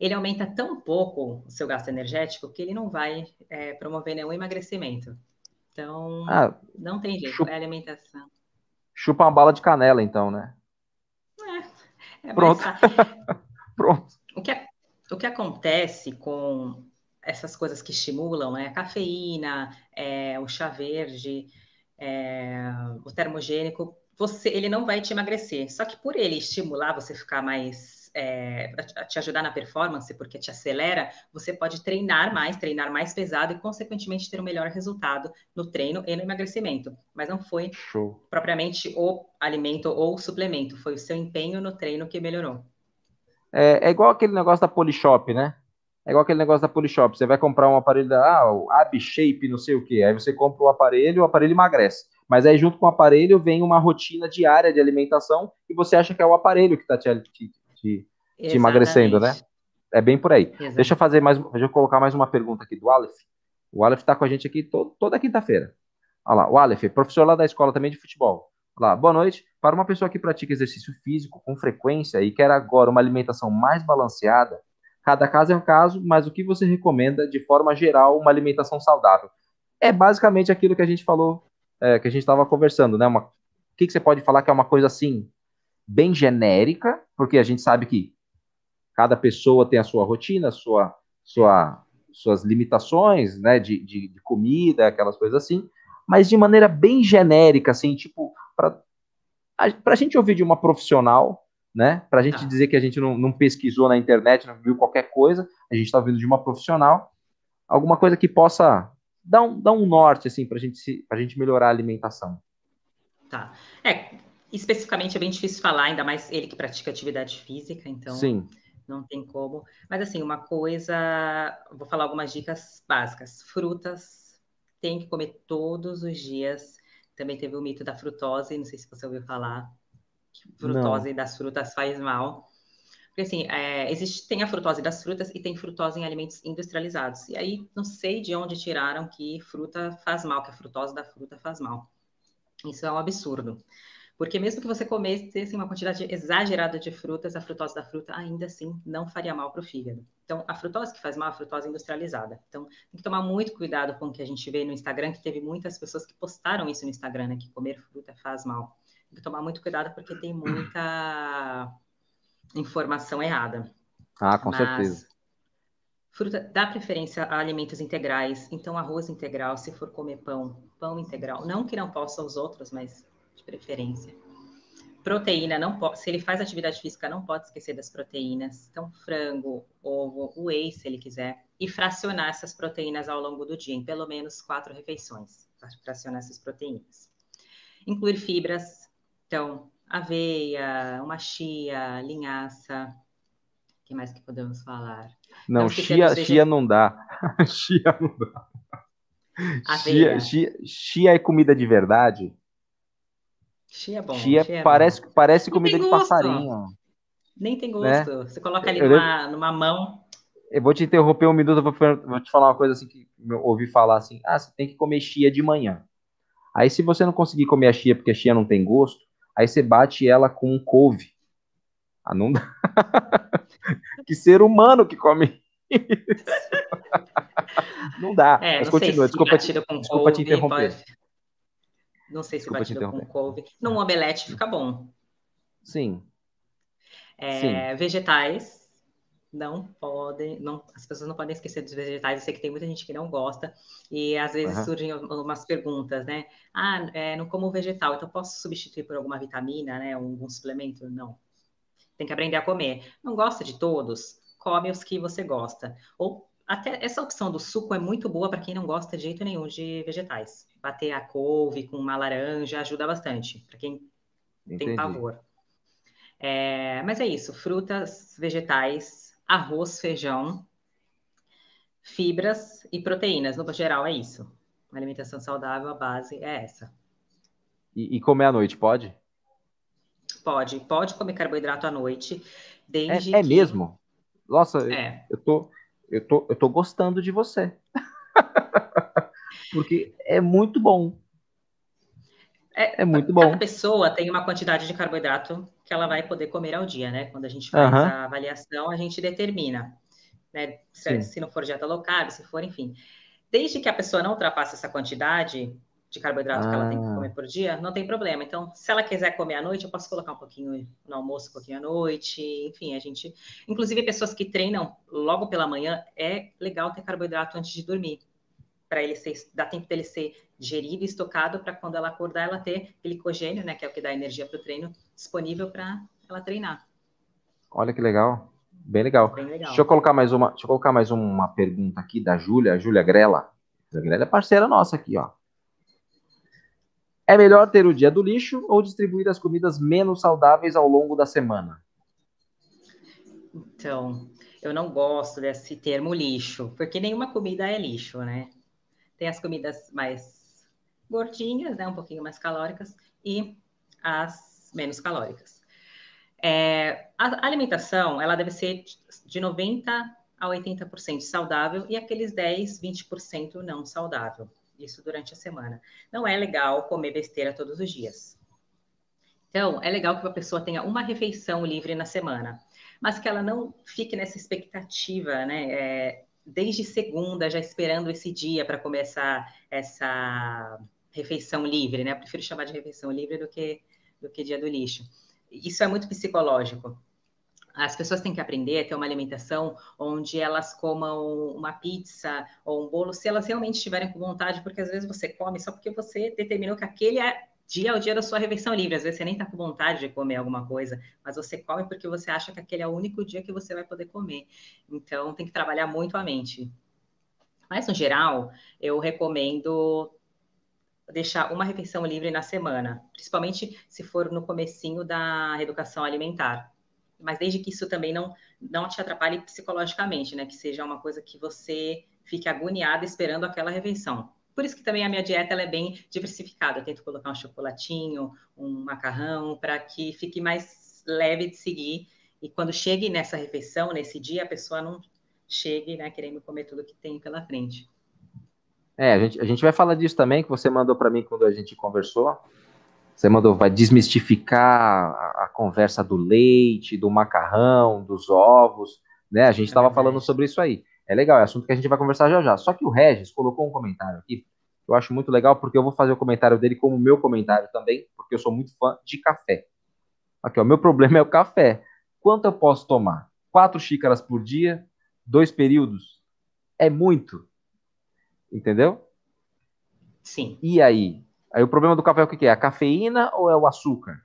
ele aumenta tão pouco o seu gasto energético que ele não vai é, promover nenhum emagrecimento. Então, ah, não tem jeito, chupa, é alimentação. Chupa uma bala de canela, então, né? É, é Pronto. *laughs* Pronto. O que, o que acontece com essas coisas que estimulam, né? A cafeína, é, o chá verde, é, o termogênico, você, ele não vai te emagrecer. Só que por ele estimular você ficar mais é, te ajudar na performance, porque te acelera, você pode treinar mais, treinar mais pesado e, consequentemente, ter um melhor resultado no treino e no emagrecimento. Mas não foi Show. propriamente o alimento ou o suplemento, foi o seu empenho no treino que melhorou. É, é igual aquele negócio da Polishop, né? É igual aquele negócio da Polishop. Você vai comprar um aparelho da ah, o AbShape, não sei o que. Aí você compra o aparelho, o aparelho emagrece. Mas aí, junto com o aparelho, vem uma rotina diária de alimentação e você acha que é o aparelho que está te, te, te, te emagrecendo, né? É bem por aí. Exatamente. Deixa eu fazer mais, deixa eu colocar mais uma pergunta aqui do Aleph. O Aleph está com a gente aqui todo, toda quinta-feira. Olha lá, o Aleph, professor lá da escola também de futebol. Olha lá, boa noite. Para uma pessoa que pratica exercício físico com frequência e quer agora uma alimentação mais balanceada, cada caso é um caso, mas o que você recomenda de forma geral uma alimentação saudável? É basicamente aquilo que a gente falou, é, que a gente estava conversando, né? Uma, o que, que você pode falar que é uma coisa assim, bem genérica, porque a gente sabe que cada pessoa tem a sua rotina, sua, sua, suas limitações, né, de, de, de comida, aquelas coisas assim, mas de maneira bem genérica, assim, tipo, para a gente ouvir de uma profissional, né, para a gente ah. dizer que a gente não, não, pesquisou na internet, não viu qualquer coisa, a gente está ouvindo de uma profissional, alguma coisa que possa dar um, dar um norte, assim, para gente a gente melhorar a alimentação. Tá. É, especificamente é bem difícil falar, ainda mais ele que pratica atividade física, então Sim. não tem como. Mas assim, uma coisa, vou falar algumas dicas básicas. Frutas tem que comer todos os dias. Também teve o mito da frutose, não sei se você ouviu falar. Que frutose não. das frutas faz mal. Porque assim, é, existe, tem a frutose das frutas e tem frutose em alimentos industrializados. E aí, não sei de onde tiraram que fruta faz mal, que a frutose da fruta faz mal. Isso é um absurdo. Porque mesmo que você comesse assim, uma quantidade exagerada de frutas, a frutose da fruta ainda assim não faria mal para o fígado. Então, a frutose que faz mal é a frutose industrializada. Então, tem que tomar muito cuidado com o que a gente vê no Instagram, que teve muitas pessoas que postaram isso no Instagram, né, que comer fruta faz mal. Tem que tomar muito cuidado porque tem muita informação errada. Ah, com Mas, certeza. Fruta dá preferência a alimentos integrais, então arroz integral, se for comer pão, pão integral. Não que não possa os outros, mas de preferência. Proteína, não pode, se ele faz atividade física, não pode esquecer das proteínas. Então, frango, ovo, whey, se ele quiser. E fracionar essas proteínas ao longo do dia, em pelo menos quatro refeições. Fracionar essas proteínas. Incluir fibras, então, aveia, uma chia, linhaça. O que mais que podemos falar? Não, não chia, *laughs* chia não dá. chia não dá. Chia, chia, chia é comida de verdade? Chia é bom. Chia, chia é parece, bom. parece comida de passarinho. Nem tem gosto. Né? Você coloca ali Eu numa, numa mão. Eu vou te interromper um minuto, vou te falar uma coisa assim que eu ouvi falar assim: ah, você tem que comer chia de manhã. Aí, se você não conseguir comer a chia porque a chia não tem gosto, aí você bate ela com um couve. Ah, não dá. *laughs* que ser humano que come isso. *laughs* não dá. É, Mas não continua, sei se desculpa, te, com desculpa te couve, interromper. pode- Não sei se Desculpa te batido com couve. Num omelete fica bom. Sim, É, vegetais não podem, não, as pessoas não podem esquecer dos vegetais. Eu sei que tem muita gente que não gosta e às vezes Aham. surgem umas perguntas, né? Ah, é, não como vegetal, então posso substituir por alguma vitamina, né? Algum suplemento? Não. Tem que aprender a comer. Não gosta de todos? Come os que você gosta. Ou até essa opção do suco é muito boa para quem não gosta de jeito nenhum de vegetais. Bater a couve com uma laranja ajuda bastante, para quem tem entendi. pavor. É, mas é isso, frutas, vegetais, arroz, feijão, fibras e proteínas. No geral, é isso. Uma alimentação saudável, a base é essa. E, e comer à noite, pode? Pode, pode comer carboidrato à noite, É, desde é que- mesmo? Nossa, É, eu tô, eu tô, eu tô gostando de você. *laughs* Porque é muito bom. É, É muito cada bom. pessoa tem uma quantidade de carboidrato que ela vai poder comer ao dia, né? Quando a gente faz Aham. a avaliação, a gente determina, né? Se, se não for dieta low carb, se for, enfim. Desde que a pessoa não ultrapasse essa quantidade de carboidrato que ela tem que Ah. comer por dia, não tem problema. Então, se ela quiser comer à noite, eu posso colocar um pouquinho no almoço, um pouquinho à noite, enfim, a gente. Inclusive, pessoas que treinam logo pela manhã, é legal ter carboidrato antes de dormir. Para ele ser, dá tempo dele ser digerido e estocado para quando ela acordar, ela ter glicogênio, né, que é o que dá energia para o treino, disponível para ela treinar. Olha que legal. Bem legal. Bem legal. Deixa eu colocar mais uma, deixa eu colocar mais uma pergunta aqui da Júlia, a Júlia Grela. A Grela é parceira nossa aqui, ó. É melhor ter o dia do lixo ou distribuir as comidas menos saudáveis ao longo da semana? Então, eu não gosto desse termo lixo, porque nenhuma comida é lixo, né? Tem as comidas mais gordinhas, né? Um pouquinho mais calóricas, e as menos calóricas. É, a alimentação, ela deve ser de 90% a 80% saudável e aqueles 10, 20% não saudável. Isso durante a semana. Não é legal comer besteira todos os dias. Então, é legal que a pessoa tenha uma refeição livre na semana mas que ela não fique nessa expectativa, né? É, desde segunda, já esperando esse dia para começar essa refeição livre, né? Eu prefiro chamar de refeição livre do que, do que dia do lixo. Isso é muito psicológico. As pessoas têm que aprender a ter uma alimentação onde elas comam uma pizza ou um bolo, se elas realmente estiverem com vontade, porque às vezes você come só porque você determinou que aquele é dia é o dia da sua refeição livre. Às vezes você nem está com vontade de comer alguma coisa, mas você come porque você acha que aquele é o único dia que você vai poder comer. Então tem que trabalhar muito a mente. Mas no geral, eu recomendo deixar uma refeição livre na semana, principalmente se for no comecinho da reeducação alimentar. Mas desde que isso também não não te atrapalhe psicologicamente, né? Que seja uma coisa que você fique agoniado esperando aquela refeição. Por isso que também a minha dieta ela é bem diversificada. Eu tento colocar um chocolatinho, um macarrão, para que fique mais leve de seguir. E quando chegue nessa refeição, nesse dia, a pessoa não chegue né, querendo comer tudo que tem pela frente. É, a gente, a gente vai falar disso também, que você mandou para mim quando a gente conversou. Você mandou, vai desmistificar a, a conversa do leite, do macarrão, dos ovos, né? A gente É estava verdade. falando sobre isso aí. É legal, é assunto que a gente vai conversar já já. Só que o Regis colocou um comentário aqui, eu acho muito legal, porque eu vou fazer o comentário dele como meu comentário também, porque eu sou muito fã de café. Aqui, ó, meu problema é o café. Quanto eu posso tomar? Quatro xícaras por dia, dois períodos? É muito. Entendeu? Sim. E aí? Aí o problema do café é o que é? A cafeína ou é o açúcar?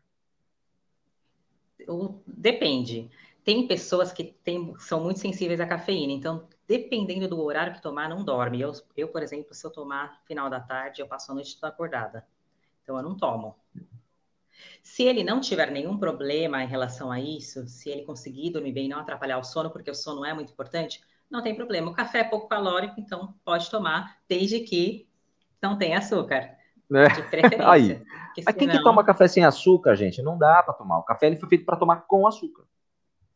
Depende. Tem pessoas que tem- são muito sensíveis à cafeína, então, dependendo do horário que tomar, não dorme. Eu, eu, por exemplo, se eu tomar final da tarde, eu passo a noite toda acordada. Então, eu não tomo. Se ele não tiver nenhum problema em relação a isso, se ele conseguir dormir bem, não atrapalhar o sono, porque o sono é muito importante, não tem problema. O café é pouco calórico, então pode tomar, desde que não tenha açúcar, Né? de preferência. *laughs* Aí. Mas quem que toma café sem açúcar, gente? Não dá para tomar. O café ele foi feito para tomar com açúcar.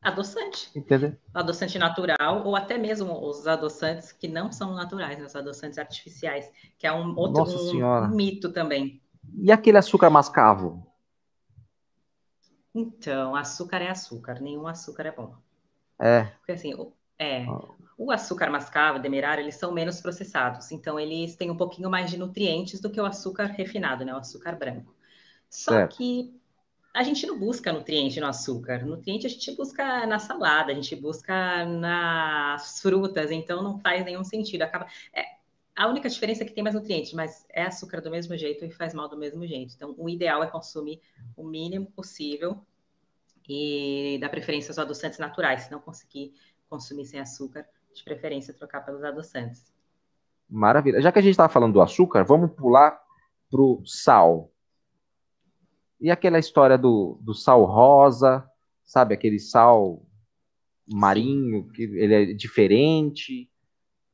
Adoçante. Entendeu? Adoçante natural, ou até mesmo os adoçantes que não são naturais, né? os adoçantes artificiais, que é um outro Nossa um mito também. E aquele açúcar mascavo? Então, açúcar é açúcar, nenhum açúcar é bom. É. Porque assim, o, é, Ah. o açúcar mascavo, demerara, eles são menos processados, então eles têm um pouquinho mais de nutrientes do que o açúcar refinado, né? O açúcar branco. Só Certo. que a gente não busca nutriente no açúcar. Nutriente a gente busca na salada, a gente busca nas frutas, então não faz nenhum sentido. Acaba, é, a única diferença é que tem mais nutrientes, mas é açúcar do mesmo jeito e faz mal do mesmo jeito. Então, o ideal é consumir o mínimo possível e dar preferência aos adoçantes naturais. Se não conseguir consumir sem açúcar, de preferência trocar pelos adoçantes. Maravilha. Já que a gente estava falando do açúcar, vamos pular pro sal. E aquela história do, do sal rosa, sabe? Aquele sal marinho, que ele é diferente,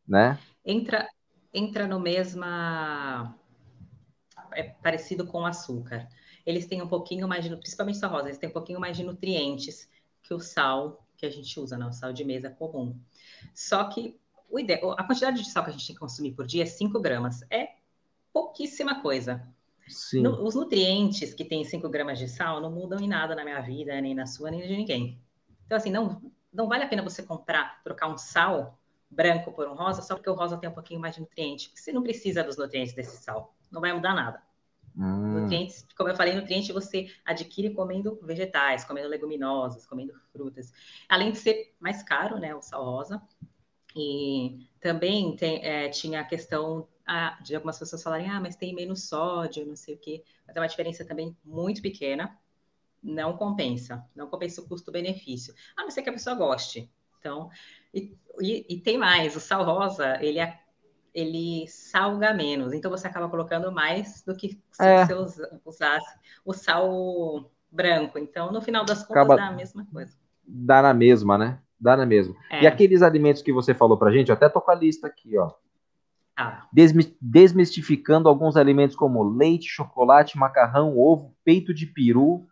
né? Entra, entra no mesma. É parecido com o açúcar. Eles têm um pouquinho mais de. Principalmente sal rosa, eles têm um pouquinho mais de nutrientes que o sal que a gente usa, né? O sal de mesa comum. Só que a quantidade de sal que a gente tem que consumir por dia é 5 gramas. É pouquíssima coisa. No- os nutrientes que tem 5 gramas de sal não mudam em nada na minha vida, nem na sua, nem de ninguém. Então, assim, não, não vale a pena você comprar, trocar um sal branco por um rosa, só porque o rosa tem um pouquinho mais de nutriente. Você não precisa dos nutrientes desse sal. Não vai mudar nada. Hum, Nutrientes, como eu falei, nutriente você adquire comendo vegetais, comendo leguminosas, comendo frutas. Além de ser mais caro, né, o sal rosa. E também tem, é, tinha a questão de algumas pessoas falarem, ah, mas tem menos sódio, não sei o quê. Mas é uma diferença também muito pequena. Não compensa. Não compensa o custo-benefício. A não ser que a pessoa goste. Então, e, e- e tem mais, o sal rosa, ele, é- ele salga menos. Então, você acaba colocando mais do que se É. você usa- usasse o sal branco. Então, no final das contas, Acaba- dá a mesma coisa. dá na mesma, né? Dá na mesma. É. E aqueles alimentos que você falou pra gente, eu até tô com a lista aqui, ó. Ah, Desmi- desmistificando alguns alimentos como leite, chocolate, macarrão, ovo, peito de peru.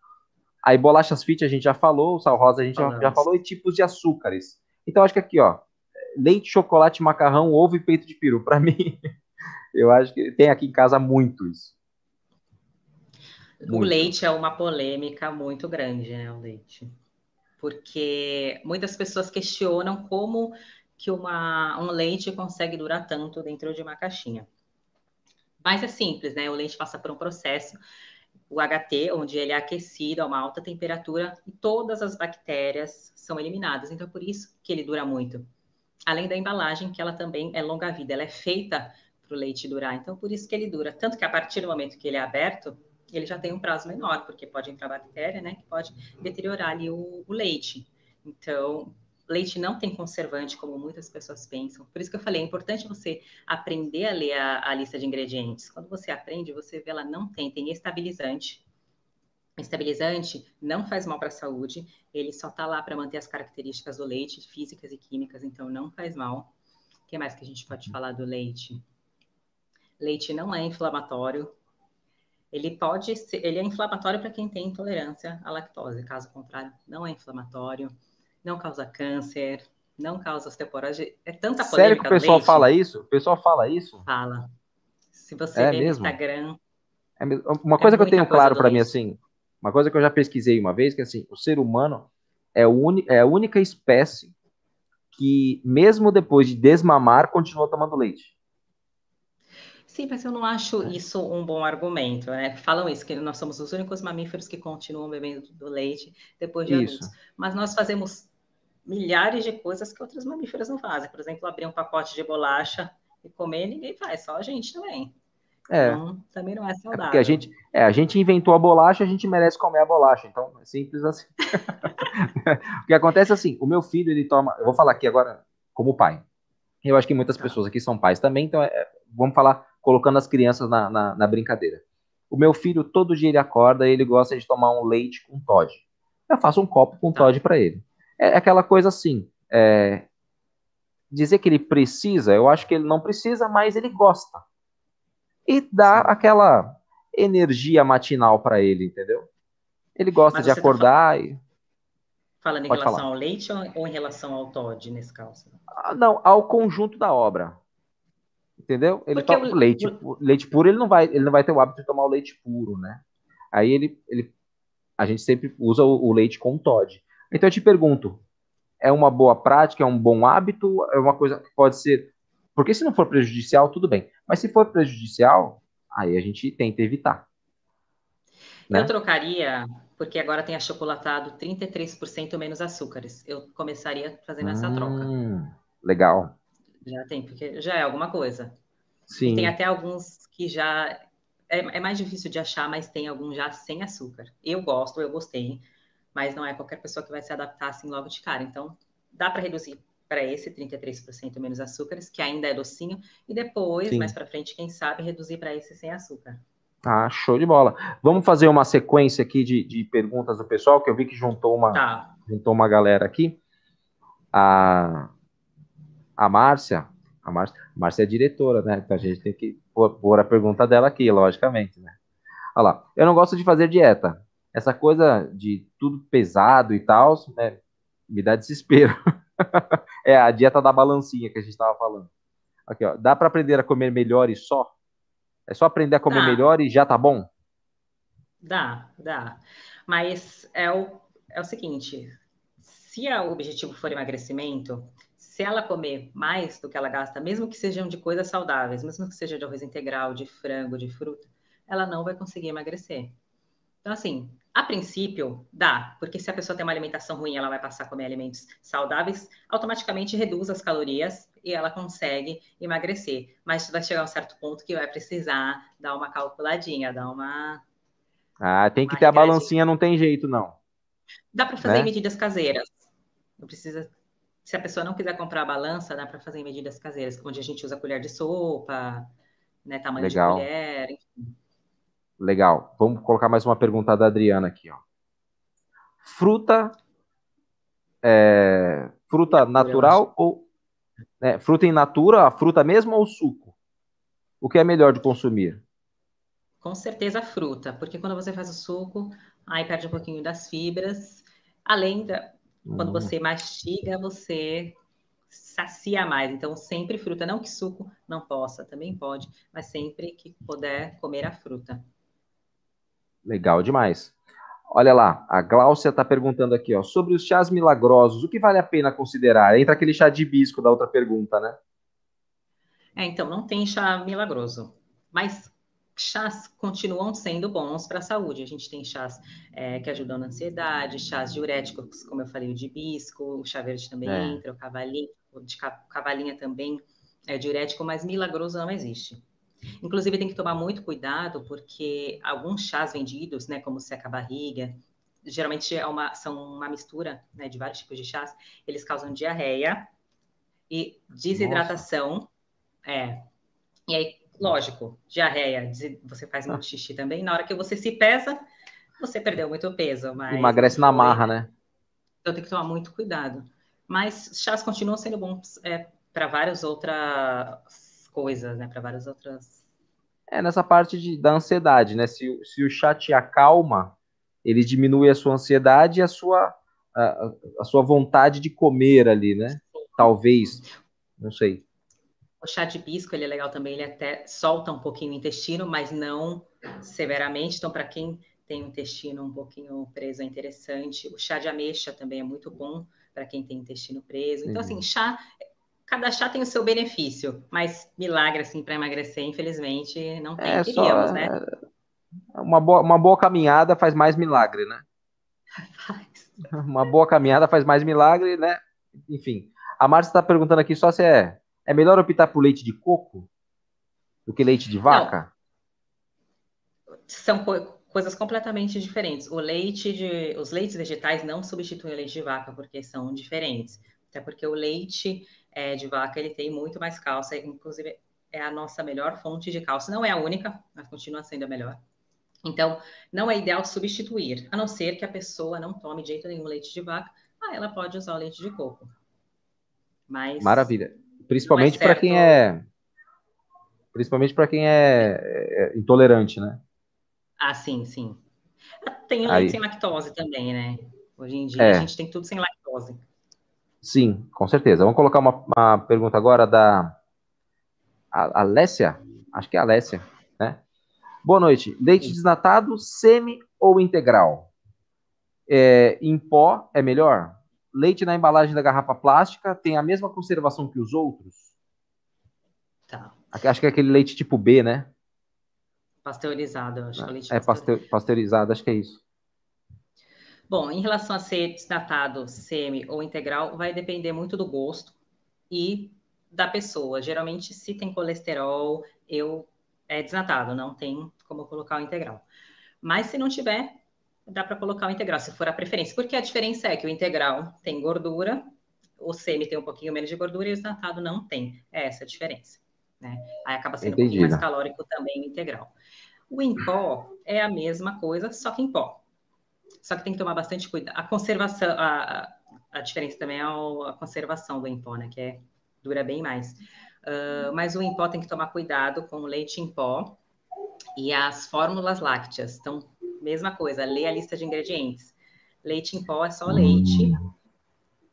Aí bolachas fit a gente já falou, o sal rosa a gente já, Falamos. já falou, e tipos de açúcares. Então acho que aqui, ó, leite, chocolate, macarrão, ovo e peito de peru. Pra *laughs* mim, eu acho que tem aqui em casa muito isso. O Muito. leite é uma polêmica muito grande, né? O leite. Porque muitas pessoas questionam como que uma, um leite consegue durar tanto dentro de uma caixinha. Mas é simples, né? O leite passa por um processo, o HT, onde ele é aquecido a uma alta temperatura e todas as bactérias são eliminadas. Então, é por isso que ele dura muito. Além da embalagem, que ela também é longa vida, ela é feita para o leite durar. Então, por isso que ele dura. Tanto que a partir do momento que ele é aberto, ele já tem um prazo menor, porque pode entrar bactéria, né, que pode deteriorar ali o, o leite. Então, leite não tem conservante, como muitas pessoas pensam. Por isso que eu falei, é importante você aprender a ler a, a lista de ingredientes. Quando você aprende, você vê ela não tem, tem estabilizante. Estabilizante não faz mal para a saúde, ele só está lá para manter as características do leite, físicas e químicas, então não faz mal. O que mais que a gente pode falar do leite? Leite não é inflamatório, ele pode ser, ele é inflamatório para quem tem intolerância à lactose, caso contrário, não é inflamatório, não causa câncer, não causa osteoporose. É tanta polêmica Sério que o pessoal leite, fala isso? O pessoal fala isso? Fala. Se você É vê mesmo? no Instagram, É mesmo. Uma coisa que eu tenho claro pra mim, assim, uma coisa que eu já pesquisei uma vez, que assim, o ser humano é, uni- é a única espécie que, mesmo depois de desmamar, continua tomando leite. Sim, mas eu não acho isso um bom argumento, né? Falam isso, que nós somos os únicos mamíferos que continuam bebendo do leite depois de Isso. adultos. Mas nós fazemos milhares de coisas que outros mamíferos não fazem. Por exemplo, abrir um pacote de bolacha e comer, ninguém faz, só a gente também. É, Então, também não é é saudável. porque a gente, é, a gente inventou a bolacha, a gente merece comer a bolacha. Então, é simples assim. *laughs* o que acontece é assim, o meu filho, ele toma, eu vou falar aqui agora como pai. Eu acho que muitas Tá. pessoas aqui são pais também, então é, vamos falar colocando as crianças na, na, na brincadeira. O meu filho, todo dia ele acorda e ele gosta de tomar um leite com Todd. Eu faço um copo com Tá. Todd para ele. É aquela coisa assim, é, dizer que ele precisa, eu acho que ele não precisa, mas ele gosta. E dá aquela energia matinal para ele, entendeu? Ele gosta Mas de tá acordar e Falando em Pode relação falar. ao leite ou, em relação ao Todd, nesse caso? Ah, não, ao conjunto da obra. Entendeu? Ele Porque toma o- leite, pu- leite puro, ele não vai, ele não vai ter o hábito de tomar o leite puro, né? Aí ele, ele a gente sempre usa o, o leite com Todd. Então eu te pergunto, é uma boa prática, é um bom hábito, é uma coisa que pode ser, porque se não for prejudicial, tudo bem. Mas se for prejudicial, aí a gente tenta evitar. Né? Eu trocaria, porque agora tem achocolatado 33% menos açúcares. Eu começaria fazendo essa troca. Hum, legal. Já tem, porque já é alguma coisa. Sim. E tem até alguns que já. É, é mais difícil de achar, mas tem alguns já sem açúcar. Eu gosto, eu gostei, mas não é qualquer pessoa que vai se adaptar assim logo de cara. Então, dá para reduzir para esse 33% menos açúcares, que ainda é docinho, e depois, Sim. mais para frente, quem sabe, reduzir para esse sem açúcar. Ah, show de bola. Vamos fazer uma sequência aqui de, de perguntas do pessoal, que eu vi que juntou uma, Tá. juntou uma galera aqui. A, a Márcia, a Márcia, a Márcia é diretora, né? Então a gente tem que pôr, pôr a pergunta dela aqui, logicamente, né? Olha lá, eu não gosto de fazer dieta. Essa coisa de tudo pesado e tal, né, me dá desespero. *laughs* é a dieta da balancinha que a gente estava falando. Aqui, ó, dá para aprender a comer melhor e só? É só aprender a comer Dá. melhor e já tá bom? Dá, dá. Mas é o, é o seguinte: se o objetivo for emagrecimento, se ela comer mais do que ela gasta, mesmo que sejam de coisas saudáveis, mesmo que seja de arroz integral, de frango, de fruta, ela não vai conseguir emagrecer. Então, assim, a princípio, dá, porque se a pessoa tem uma alimentação ruim, ela vai passar a comer alimentos saudáveis, automaticamente reduz as calorias e ela consegue emagrecer. Mas vai chegar a um certo ponto que vai precisar dar uma calculadinha, dar uma Ah, tem que Uma ter a balancinha, não tem jeito, não. Dá para fazer Né? medidas caseiras. Não precisa. Se a pessoa não quiser comprar a balança, dá para fazer medidas caseiras, onde a gente usa colher de sopa, né, tamanho Legal. de colher. enfim. Legal. Vamos colocar mais uma pergunta da Adriana aqui, ó. Fruta, é, fruta Natura, natural ou né, fruta in natura, a fruta mesmo ou suco? O que é melhor de consumir? Com certeza fruta, porque quando você faz o suco, aí perde um pouquinho das fibras. Além da. Quando Hum, você mastiga, você sacia mais. Então, sempre fruta. Não que suco não possa, também pode, mas sempre que puder comer a fruta. Legal demais. Olha lá, a Gláucia está perguntando aqui, ó, sobre os chás milagrosos, o que vale a pena considerar? Entra aquele chá de hibisco da outra pergunta, né? É, então, não tem chá milagroso, mas chás continuam sendo bons para a saúde. A gente tem chás é, que ajudam na ansiedade, chás diuréticos, como eu falei, o de hibisco, o chá verde também É. entra, o cavalinho, o de ca- cavalinha também é diurético, mas milagroso não existe. Inclusive, tem que tomar muito cuidado, porque alguns chás vendidos, né, como seca-barriga, geralmente é uma, são uma mistura né, de vários tipos de chás, eles causam diarreia e desidratação. É. E aí, lógico, diarreia, você faz muito xixi também. Na hora que você se pesa, você perdeu muito peso, mas Emagrece na marra, né? Então tem que tomar muito cuidado. Mas chás continuam sendo bons é, para várias outras coisas, né? Para várias outras. É nessa parte de, da ansiedade, né? Se, o- se o chá te acalma, ele diminui a sua ansiedade e a sua, a, a- sua vontade de comer ali, né? Talvez, não sei. O chá de hibisco, ele é legal também, ele até solta um pouquinho o intestino, mas não severamente. Então, para quem tem o intestino um pouquinho preso, é interessante. O chá de ameixa também é muito bom para quem tem intestino preso. Então, assim, chá, cada chá tem o seu benefício, mas milagre, assim, para emagrecer, infelizmente, não tem. É Queríamos, só né? uma boa, uma boa caminhada faz mais milagre, né? Uma boa caminhada faz mais milagre, né? Enfim, a Márcia está perguntando aqui só se é, é melhor optar por leite de coco do que leite de vaca? São co- coisas completamente diferentes. O leite de, os leites vegetais não substituem o leite de vaca porque são diferentes. Até porque o leite eh, de vaca ele tem muito mais cálcio, inclusive é a nossa melhor fonte de cálcio. Não é a única, mas continua sendo a melhor. Então, não é ideal substituir, a não ser que a pessoa não tome de jeito nenhum leite de vaca. Ah, ela pode usar o leite de coco. Mas Maravilha. Principalmente para certo. quem é. Principalmente para quem é, é intolerante, né? Ah, sim, sim. Tem o Aí. leite sem lactose também, né? Hoje em dia É. a gente tem tudo sem lactose. Sim, com certeza. Vamos colocar uma, uma pergunta agora da a- Alessia. Acho que é a Alessia, né? Boa noite. Leite desnatado, semi ou integral? É, em pó é melhor? Leite na embalagem da garrafa plástica tem a mesma conservação que os outros? Tá. Acho que é aquele leite tipo B, né? Pasteurizado, eu acho que é leite É pasteurizado. pasteur- pasteurizado, acho que é isso. Bom, em relação a ser desnatado, semi ou integral, vai depender muito do gosto e da pessoa. Geralmente, se tem colesterol, eu é desnatado, não tem como colocar o integral. Mas se não tiver, dá para colocar o integral, se for a preferência. Porque a diferença é que o integral tem gordura, o semi tem um pouquinho menos de gordura e o desnatado não tem. É essa a diferença. Né? Aí acaba sendo um pouquinho mais Entendido. calórico também o integral. O em pó é a mesma coisa, só que em pó. Só que tem que tomar bastante cuidado. A conservação, a, a- diferença também é a conservação do em pó, né? Que é, dura bem mais. Ah, mas o em pó tem que tomar cuidado com o leite em pó e as fórmulas lácteas. Então, mesma coisa, lê a lista de ingredientes. Leite em pó é só leite,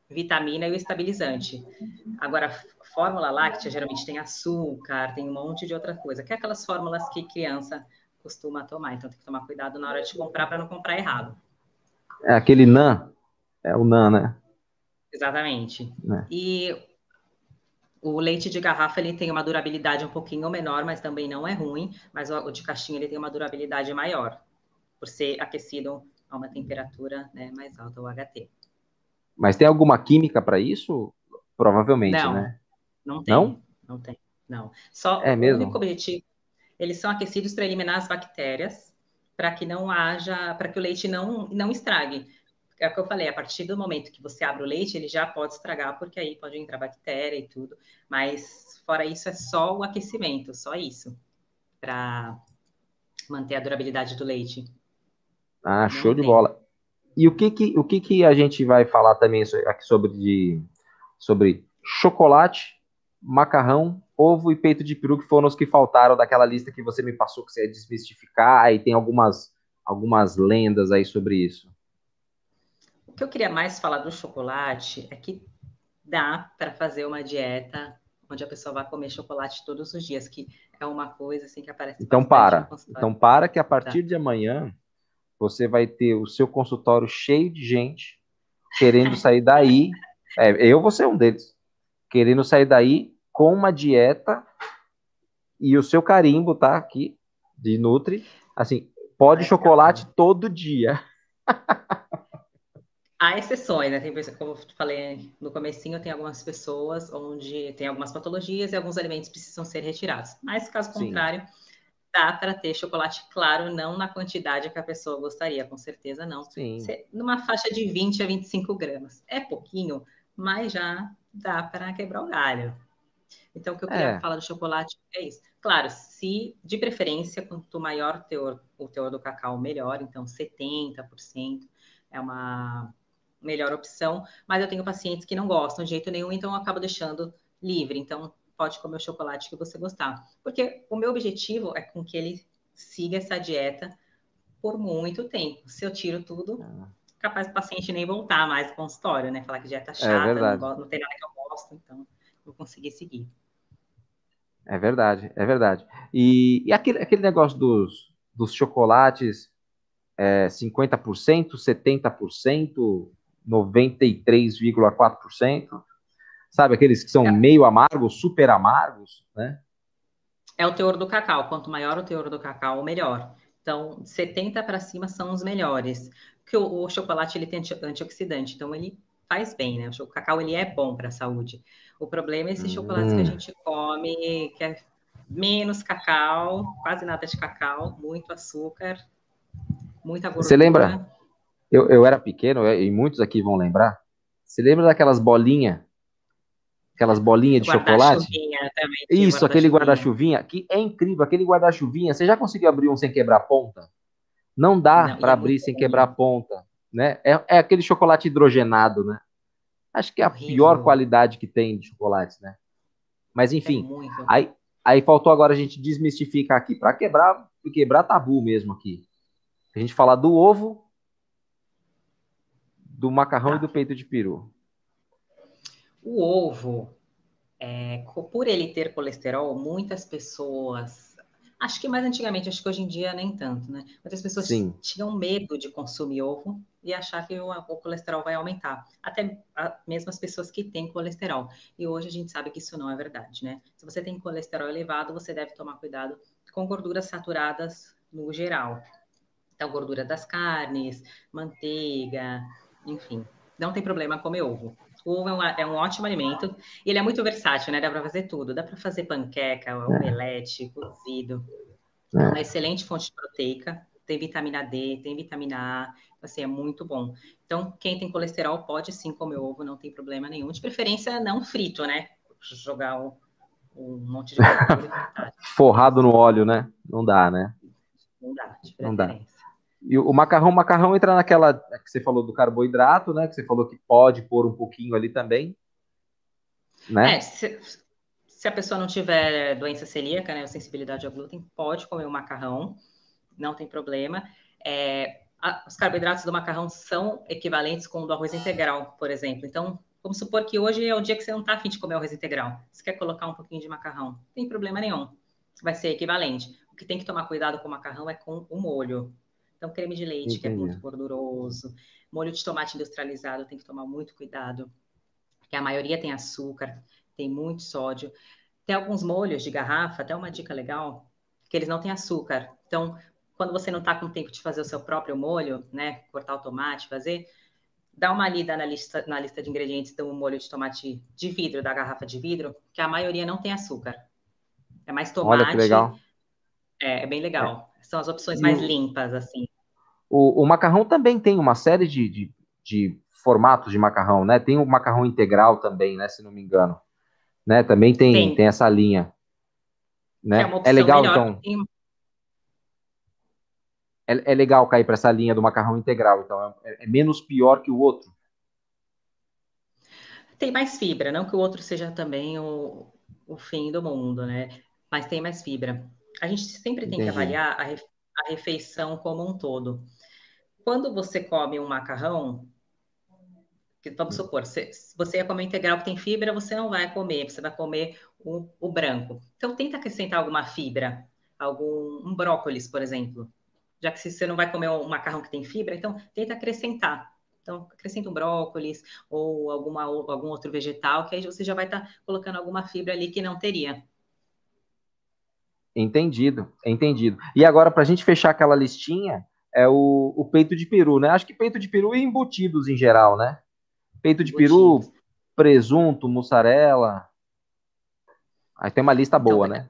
vitamina e o estabilizante. Agora, fórmula láctea geralmente tem açúcar, tem um monte de outra coisa, que é aquelas fórmulas que criança costuma tomar. Então, tem que tomar cuidado na hora de comprar para não comprar errado. É aquele NAN. É o NAN, né? Exatamente. Né. E o leite de garrafa ele tem uma durabilidade um pouquinho menor, mas também não é ruim. Mas o o de caixinha ele tem uma durabilidade maior, por ser aquecido a uma temperatura né, mais alta, o HT. Mas tem alguma química para isso? Provavelmente, Não. né? Não tem. Não? Não tem. Não. Só É o mesmo? único objetivo, eles são aquecidos para eliminar as bactérias, para que não haja, para que o leite não, não estrague. É o que eu falei, a partir do momento que você abre o leite, ele já pode estragar, porque aí pode entrar bactéria e tudo. Mas fora isso, é só o aquecimento, só isso, para manter a durabilidade do leite. Ah, show de tem. bola. E o que que, o que que a gente vai falar também aqui sobre, de, sobre chocolate, macarrão, ovo e peito de peru, que foram os que faltaram daquela lista que você me passou, que você ia desmistificar, aí tem algumas, algumas lendas aí sobre isso. O que eu queria mais falar do chocolate é que dá para fazer uma dieta onde a pessoa vai comer chocolate todos os dias, que é uma coisa assim que aparece Então para. Então para que a partir de amanhã você vai ter o seu consultório cheio de gente querendo sair daí. *laughs* É, eu vou ser um deles. Querendo sair daí com uma dieta e o seu carimbo tá aqui de Nutri. Assim, pode Vai chocolate todo dia. *laughs* Há exceções, né? Tem, como eu falei no comecinho, tem algumas pessoas onde tem algumas patologias e alguns alimentos precisam ser retirados. Mas, caso Sim. contrário, dá para ter chocolate claro, não na quantidade que a pessoa gostaria, com certeza não. Sim. Se- numa faixa de 20 a 25 gramas. É pouquinho, mas já dá para quebrar o galho. Então, o que eu queria É. falar do chocolate é isso. Claro, se de preferência, quanto maior o teor, o teor do cacau, melhor. Então, 70% é uma melhor opção. Mas eu tenho pacientes que não gostam de jeito nenhum, então eu acabo deixando livre. Então, pode comer o chocolate que você gostar. Porque o meu objetivo é com que ele siga essa dieta por muito tempo. Se eu tiro tudo, capaz do paciente nem voltar mais ao consultório, né? Falar que dieta chata, não, verdade. gosto, não tem nada que eu gosto, então vou conseguir seguir. É verdade, é verdade. E, e aquele, aquele negócio dos, dos chocolates é, 50%, 70%, 93,4%, sabe? Aqueles que são É. meio amargos, super amargos, né? É o teor do cacau. Quanto maior o teor do cacau, melhor. Então, 70 para cima são os melhores. Porque o, o chocolate ele tem anti- antioxidante, então ele faz bem, né? O cacau ele é bom para a saúde. O problema é esses chocolates que a Hum. gente come, que é menos cacau, quase nada de cacau, muito açúcar, muita gordura. Você lembra? Eu, eu era pequeno, e muitos aqui vão lembrar. Você lembra daquelas bolinhas? Aquelas bolinhas de chocolate? Também. Isso, aquele guarda-chuvinha. que é incrível, aquele guarda-chuvinha. Você já conseguiu abrir um sem quebrar a ponta? Não dá para é abrir sem quebrar a ponta, né? É, é aquele chocolate hidrogenado, né? Acho que é a Horrível. pior qualidade que tem de chocolates, né? Mas É enfim, muito. aí, aí faltou agora a gente desmistificar aqui para quebrar, quebrar tabu mesmo aqui. A gente falar do ovo, do macarrão e do peito de peru. O ovo, é, por ele ter colesterol, muitas pessoas, acho que mais antigamente, acho que hoje em dia nem tanto, né? Muitas pessoas Sim. tinham medo de consumir ovo e achar que o, o colesterol vai aumentar. Até a- mesmo as pessoas que têm colesterol. E hoje a gente sabe que isso não é verdade, né? Se você tem colesterol elevado, você deve tomar cuidado com gorduras saturadas no geral. Então, gordura das carnes, manteiga, enfim. Não tem problema comer ovo. O ovo é um, é um ótimo alimento e ele é muito versátil, né? Dá para fazer tudo. Dá para fazer panqueca, omelete, cozido. É uma excelente fonte proteica. Tem vitamina D, tem vitamina A. Assim, é muito bom. Então, quem tem colesterol pode sim comer ovo, não tem problema nenhum. De preferência, não frito, né? Jogar o- um monte de. *laughs* Forrado no óleo, né? Não dá, né? Não dá, de Não dá. E o macarrão, o macarrão entra naquela que você falou do carboidrato, né? Que você falou que pode pôr um pouquinho ali também, né? É, se, se a pessoa não tiver doença celíaca, né, ou sensibilidade ao glúten, pode comer o macarrão, não tem problema. É, a- os carboidratos do macarrão são equivalentes com o do arroz integral, por exemplo. Então, vamos supor que hoje é o dia que você não está afim de comer arroz integral. Você quer colocar um pouquinho de macarrão, não tem problema nenhum. Vai ser equivalente. O que tem que tomar cuidado com o macarrão é com o molho. Então, creme de leite, que é Entendi. muito gorduroso, molho de tomate industrializado, tem que tomar muito cuidado, porque a maioria tem açúcar, tem muito sódio. Tem alguns molhos de garrafa, até uma dica legal, que eles não têm açúcar. Então, quando você não está com tempo de fazer o seu próprio molho, né, cortar o tomate, fazer, dá uma lida na lista, na lista de ingredientes do molho de tomate de vidro, da garrafa de vidro, que a maioria não tem açúcar. É mais tomate. Olha que legal. É, é bem legal. São as opções mais limpas, assim. O, o macarrão também tem uma série de, de, de formatos de macarrão, né? Tem o macarrão integral também, né? Se não me engano. Né? Também tem, Tem. tem essa linha. Né? É uma É legal, então. Tem- É, é legal cair para essa linha do macarrão integral. Então, é, é menos pior que o outro. Tem mais fibra, não que o outro seja também o, o fim do mundo, né? Mas tem mais fibra. A gente sempre tem que Entendi. avaliar a, ref- a refeição como um todo. Quando você come um macarrão, que, vamos supor, se, você ia comer integral que tem fibra, você não vai comer, você vai comer o, o branco. Então, tenta acrescentar alguma fibra, algum um brócolis, por exemplo. Já que se você não vai comer um macarrão que tem fibra, então tenta acrescentar. Então, acrescenta um brócolis ou alguma, algum outro vegetal, que aí você já vai estar colocando alguma fibra ali que não teria. Entendido, entendido. E agora, para a gente fechar aquela listinha, é o, o peito de peru, né? Acho que peito de peru e embutidos em geral, né? Peito de peru, presunto, mussarela. Aí tem uma lista boa, Então, né?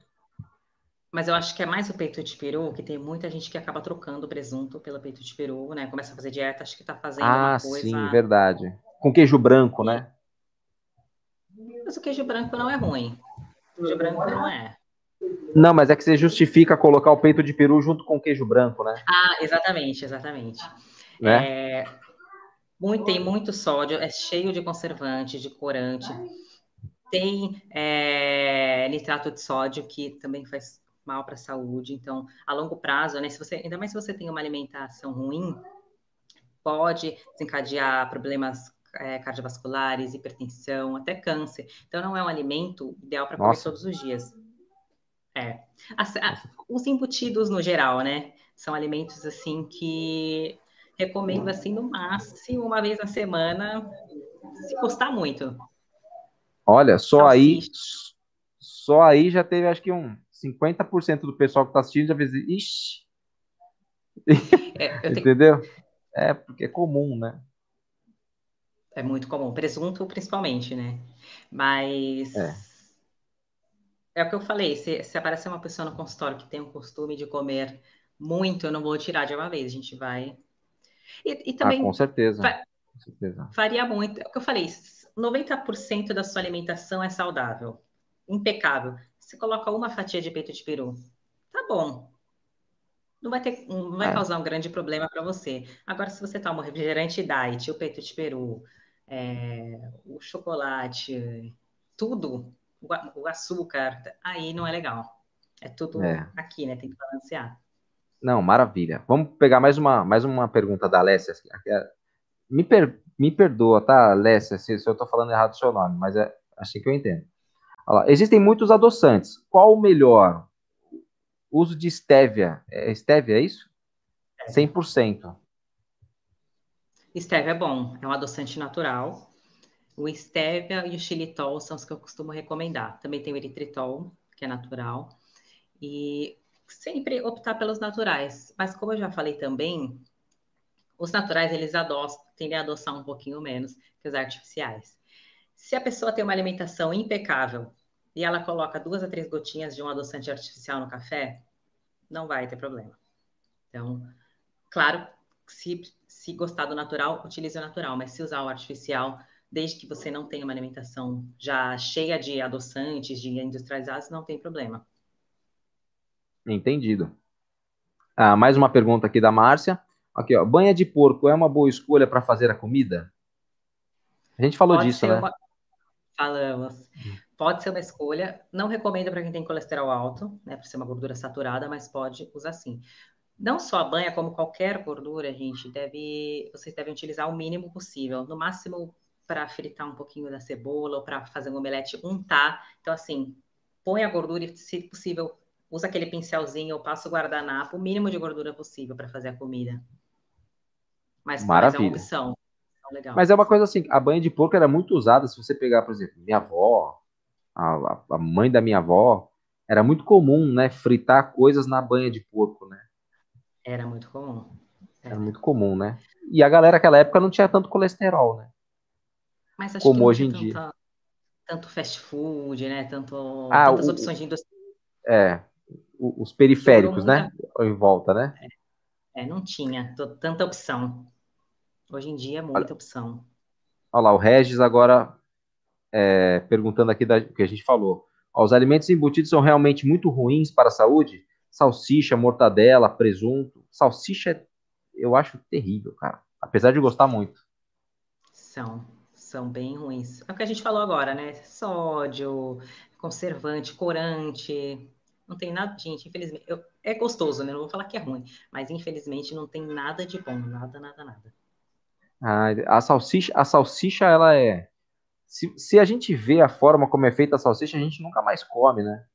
Mas eu acho que é mais o peito de peru, que tem muita gente que acaba trocando o presunto pelo peito de peru, né? Começa a fazer dieta, acho que tá fazendo Ah, uma coisa. sim, verdade. Com queijo branco, né? Mas o queijo branco não é ruim. O queijo branco não é. Não, mas é que você justifica colocar o peito de peru junto com o queijo branco, né? Ah, exatamente, exatamente. Né? É, muito, tem muito sódio, é cheio de conservante, de corante. Tem é, nitrato de sódio, que também faz mal para a saúde. Então, a longo prazo, né? Se você, ainda mais se você tem uma alimentação ruim, pode desencadear problemas é, cardiovasculares, hipertensão, até câncer. Então, não é um alimento ideal para comer todos os dias. É. As- a- os embutidos, no geral, né? São alimentos, assim, que recomendo, assim, no máximo, uma vez na semana, se gostar muito. Olha, só aí, Salsicha. só aí já teve, acho que um 50% do pessoal que tá assistindo já fez, ixi, É, tenho- entendeu? É, porque é comum, né? é muito comum, presunto principalmente, né? Mas É. é o que eu falei, se, se aparecer uma pessoa no consultório que tem o costume de comer muito, eu não vou tirar de uma vez, a gente vai. E, e Ah, também com certeza. vai- Com certeza. varia muito. É o que eu falei, 90% da sua alimentação é saudável, impecável. Você coloca uma fatia de peito de peru, tá bom. Não vai ter, não vai É. causar um grande problema para você. Agora, se você toma um refrigerante diet, o peito de peru, é, o chocolate, tudo, o, açúcar, aí não é legal. É tudo É. aqui, né? Tem que balancear. Não, maravilha. Vamos pegar mais uma, mais uma pergunta da Alessia. Me, per- me perdoa, tá, Lécia, se, se eu tô falando errado o seu nome, mas é assim que eu entendo. Lá, existem muitos adoçantes. Qual o melhor? Uso de stevia. É stevia, é isso? 100%. Stevia é bom, é um adoçante natural. O stevia e o xilitol são os que eu costumo recomendar. Também tem o eritritol, que é natural. E sempre optar pelos naturais. Mas como eu já falei também, os naturais eles adoçam, tendem a adoçar um pouquinho menos que os artificiais. Se a pessoa tem uma alimentação impecável e ela coloca duas a três gotinhas de um adoçante artificial no café, não vai ter problema. Então, claro, se, se gostar do natural, utilize o natural, mas se usar o artificial, desde que você não tenha uma alimentação já cheia de adoçantes, de industrializados, não tem problema. Entendido. Ah, mais uma pergunta aqui da Márcia. Aqui, ó. Banha de porco é uma boa escolha para fazer a comida? A gente falou Pode disso, né? Uma... Falamos. Pode ser uma escolha. Não recomendo para quem tem colesterol alto, né? Por ser uma gordura saturada, mas pode usar sim. Não só a banha, como qualquer gordura, gente, deve, vocês devem utilizar o mínimo possível. No máximo para fritar um pouquinho da cebola ou para fazer um omelete, untar. Então, assim, põe a gordura e, se possível, usa aquele pincelzinho ou passa o guardanapo, o mínimo de gordura possível para fazer a comida. Mas, mas é uma opção. Legal. Mas é uma coisa assim, a banha de porco era muito usada, se você pegar, por exemplo, minha avó, a, a mãe da minha avó, era muito comum, né, fritar coisas na banha de porco, né? Era muito comum. Era, era muito comum, né? E a galera naquela época não tinha tanto colesterol, né? Mas acho Como que hoje em dia. Tanto fast food, né? Tanto, ah, tantas o, opções de indústria. É, os periféricos, né? Em volta, né? É, não tinha tanta opção. Hoje em dia é muita olha, opção. Olha lá, o Regis agora é, perguntando aqui da, que a gente falou. Os alimentos embutidos são realmente muito ruins para a saúde? Salsicha, mortadela, presunto. Salsicha eu acho terrível, cara. Apesar de gostar muito. São, são bem ruins. É o que a gente falou agora, né? Sódio, conservante, corante. Não tem nada, gente, infelizmente. Eu, é gostoso, né? Não vou falar que é ruim, mas infelizmente não tem nada de bom, nada, nada, nada. Ah, a salsicha, a salsicha, ela é. Se, se a gente vê a forma como é feita a salsicha, a gente nunca mais come, né?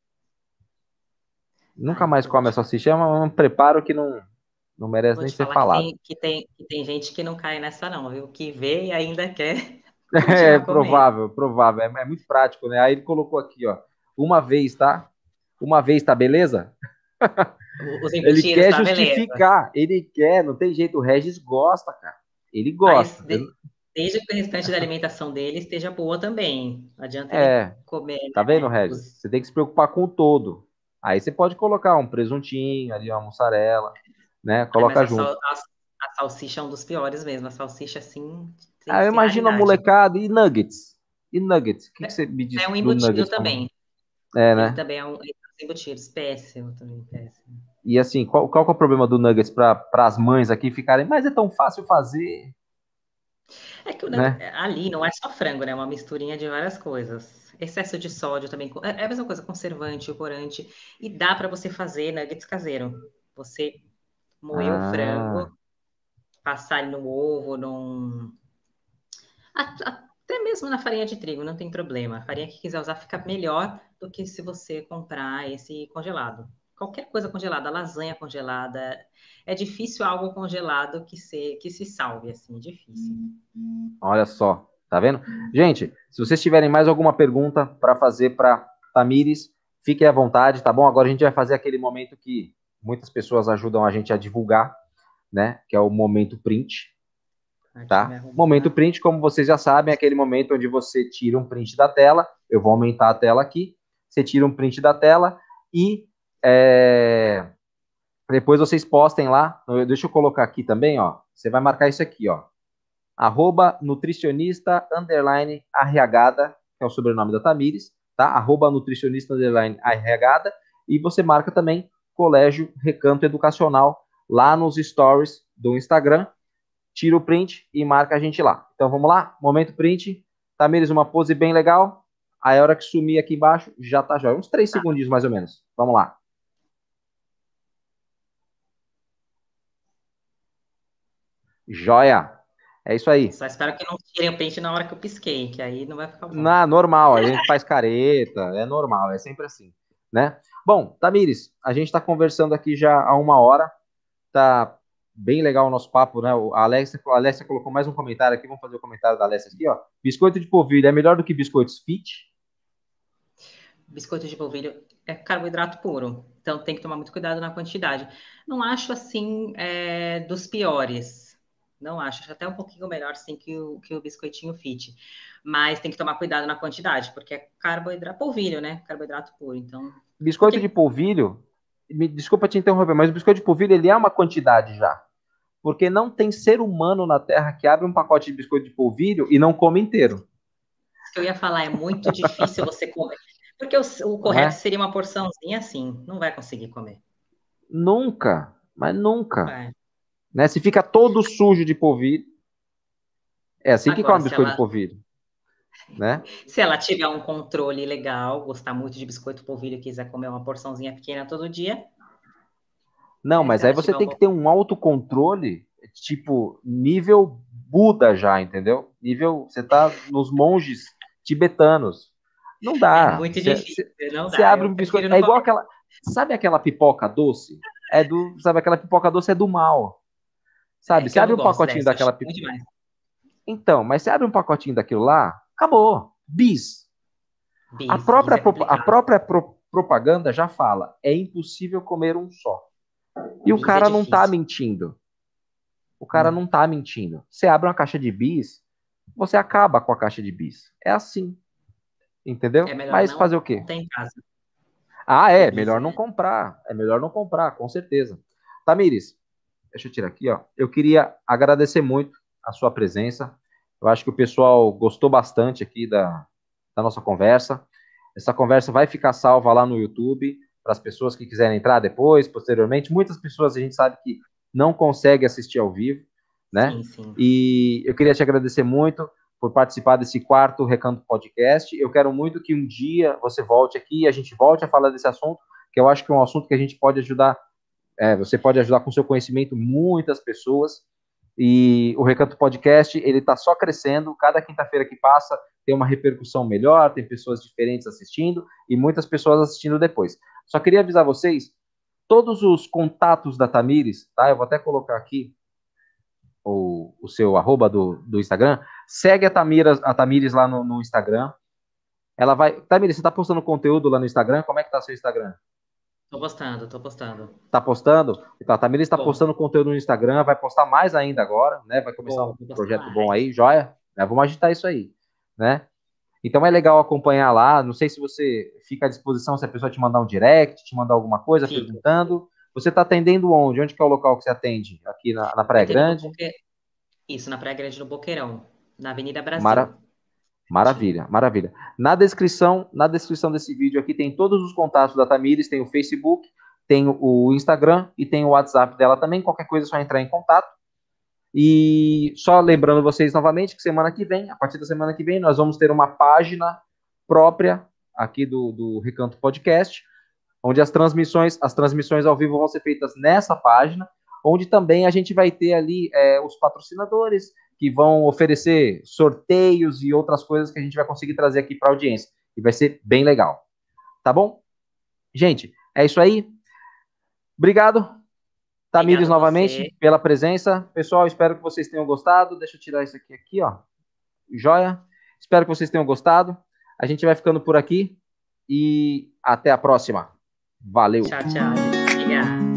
Nunca mais come a salsicha. É um, um preparo que não, não merece nem ser falado. Que tem, que, tem, que tem gente que não cai nessa, não, viu? Que vê e ainda quer. *laughs* É provável, provável. É, é, muito prático, né? Aí ele colocou aqui, ó. Uma vez, tá? Uma vez, tá beleza? *laughs* ele quer tá justificar, beleza. ele quer, não tem jeito. O Regis gosta, cara. Ele gosta. Mas, desde que o restante da alimentação dele esteja boa também. Não adianta é, comer. Tá vendo, né? Regis? Você tem que se preocupar com o todo. Aí você pode colocar um presuntinho ali, uma mussarela, né? Coloca é, junto. A, a, a, salsicha é um dos piores mesmo. A salsicha, assim. Ah, eu imagino a molecada e nuggets. E nuggets? O que, que você me diz? É um embutido também. É, né? Ele também é um embutido. Péssimo também, péssimo. E assim, qual, qual é o problema do Nuggets para as mães aqui ficarem, mas é tão fácil fazer? É que né? ali não é só frango, né? É uma misturinha de várias coisas. Excesso de sódio também. É, é a mesma coisa, conservante, corante. E dá para você fazer nuggets caseiro. Você moer ah. o frango, passar no ovo, num. Até mesmo na farinha de trigo, não tem problema. A farinha que quiser usar fica melhor do que se você comprar esse congelado qualquer coisa congelada, lasanha congelada. É difícil algo congelado que se, que se salve, assim, é difícil. Olha só, tá vendo? Gente, se vocês tiverem mais alguma pergunta para fazer para Tamires, fiquem à vontade, tá bom? Agora a gente vai fazer aquele momento que muitas pessoas ajudam a gente a divulgar, né? Que é o momento print. Tá? Momento print, como vocês já sabem, é aquele momento onde você tira um print da tela. Eu vou aumentar a tela aqui. Você tira um print da tela e é... Depois vocês postem lá. Deixa eu colocar aqui também, ó. Você vai marcar isso aqui, ó. Arroba nutricionista underline arreagada, que é o sobrenome da Tamires, tá? Arroba nutricionista underline arreagada. E você marca também Colégio Recanto Educacional lá nos stories do Instagram. Tira o print e marca a gente lá. Então vamos lá, momento print. Tamires, uma pose bem legal. Aí a hora que sumir aqui embaixo, já tá já. Uns três segundinhos mais ou menos. Vamos lá. Joia! É isso aí. Só espero que não tirem o pente na hora que eu pisquei, que aí não vai ficar bom. Na, normal, a gente faz careta, é normal, é sempre assim, né? Bom, Tamires, a gente está conversando aqui já há uma hora, tá bem legal o nosso papo, né? A Alessia, a Alessia colocou mais um comentário aqui, vamos fazer o comentário da Alessia aqui, ó. Biscoito de polvilho é melhor do que biscoitos fit? Biscoito de polvilho é carboidrato puro, então tem que tomar muito cuidado na quantidade. Não acho assim é, dos piores, não acho, acho até um pouquinho melhor sim que o, que o biscoitinho fit, mas tem que tomar cuidado na quantidade, porque é carboidrato, polvilho, né? Carboidrato puro, então. Biscoito porque... de polvilho, me desculpa te interromper, mas o biscoito de polvilho ele é uma quantidade já. Porque não tem ser humano na Terra que abre um pacote de biscoito de polvilho e não come inteiro. Eu ia falar, é muito difícil *laughs* você comer. Porque o, o correto é? seria uma porçãozinha assim, não vai conseguir comer. Nunca, mas nunca. Né? Se fica todo sujo de polvilho, é assim Agora, que come biscoito ela... de polvilho. Né? Se ela tiver um controle legal, gostar muito de biscoito polvilho e quiser comer uma porçãozinha pequena todo dia. Não, é, mas aí você tem que ter um autocontrole, tipo, nível Buda já, entendeu? Nível, você tá nos monges tibetanos. Não dá. É muito cê, difícil, cê, não Você abre um biscoito, é igual aquela, sabe aquela pipoca doce? É do, sabe aquela pipoca doce é do mal. Sabe? É você abre um pacotinho dessa, daquela pipoca. Então, mas você abre um pacotinho daquilo lá, acabou. Bis. Bis a própria, é a própria pro, propaganda já fala, é impossível comer um só. E o cara é não tá mentindo. O cara hum. não tá mentindo. Você abre uma caixa de bis, você acaba com a caixa de bis. É assim. Entendeu? É Mas fazer o quê? Tem casa. Ah, é, melhor não comprar. É melhor não comprar, com certeza. Tamires, deixa eu tirar aqui, ó. Eu queria agradecer muito a sua presença. Eu acho que o pessoal gostou bastante aqui da, da nossa conversa. Essa conversa vai ficar salva lá no YouTube para as pessoas que quiserem entrar depois, posteriormente. Muitas pessoas a gente sabe que não conseguem assistir ao vivo, né? Sim, sim. E eu queria te agradecer muito por participar desse quarto Recanto Podcast. Eu quero muito que um dia você volte aqui e a gente volte a falar desse assunto, que eu acho que é um assunto que a gente pode ajudar, é, você pode ajudar com seu conhecimento muitas pessoas. E o Recanto Podcast, ele está só crescendo, cada quinta-feira que passa tem uma repercussão melhor, tem pessoas diferentes assistindo e muitas pessoas assistindo depois. Só queria avisar vocês, todos os contatos da Tamires, tá? Eu vou até colocar aqui o, o seu arroba do, do Instagram, segue a Tamires, a Tamires lá no, no Instagram. Ela vai. Tamires, você tá postando conteúdo lá no Instagram? Como é que tá seu Instagram? Tô postando, tô postando. Tá postando? Então, a Tamires está postando conteúdo no Instagram, vai postar mais ainda agora, né? Vai começar um projeto mais. bom aí, joia? É, vamos agitar isso aí, né? Então é legal acompanhar lá. Não sei se você fica à disposição, se a pessoa te mandar um direct, te mandar alguma coisa Fica. perguntando. Você está atendendo onde? Onde que é o local que você atende? Aqui na, na Praia Grande? Isso, na Praia Grande do Boqueirão, na Avenida Brasil. Mara... Maravilha, maravilha. Na descrição, na descrição desse vídeo aqui tem todos os contatos da Tamires, tem o Facebook, tem o Instagram e tem o WhatsApp dela também. Qualquer coisa é só entrar em contato. E só lembrando vocês novamente que semana que vem, a partir da semana que vem, nós vamos ter uma página própria aqui do, do Recanto Podcast, onde as transmissões, as transmissões ao vivo vão ser feitas nessa página, onde também a gente vai ter ali é, os patrocinadores que vão oferecer sorteios e outras coisas que a gente vai conseguir trazer aqui para a audiência. E vai ser bem legal. Tá bom? Gente, é isso aí. Obrigado, Tamires, novamente, você. pela presença. Pessoal, espero que vocês tenham gostado. Deixa eu tirar isso aqui, aqui, ó. Joia. Espero que vocês tenham gostado. A gente vai ficando por aqui e até a próxima. Valeu. Tchau, tchau. Obrigada.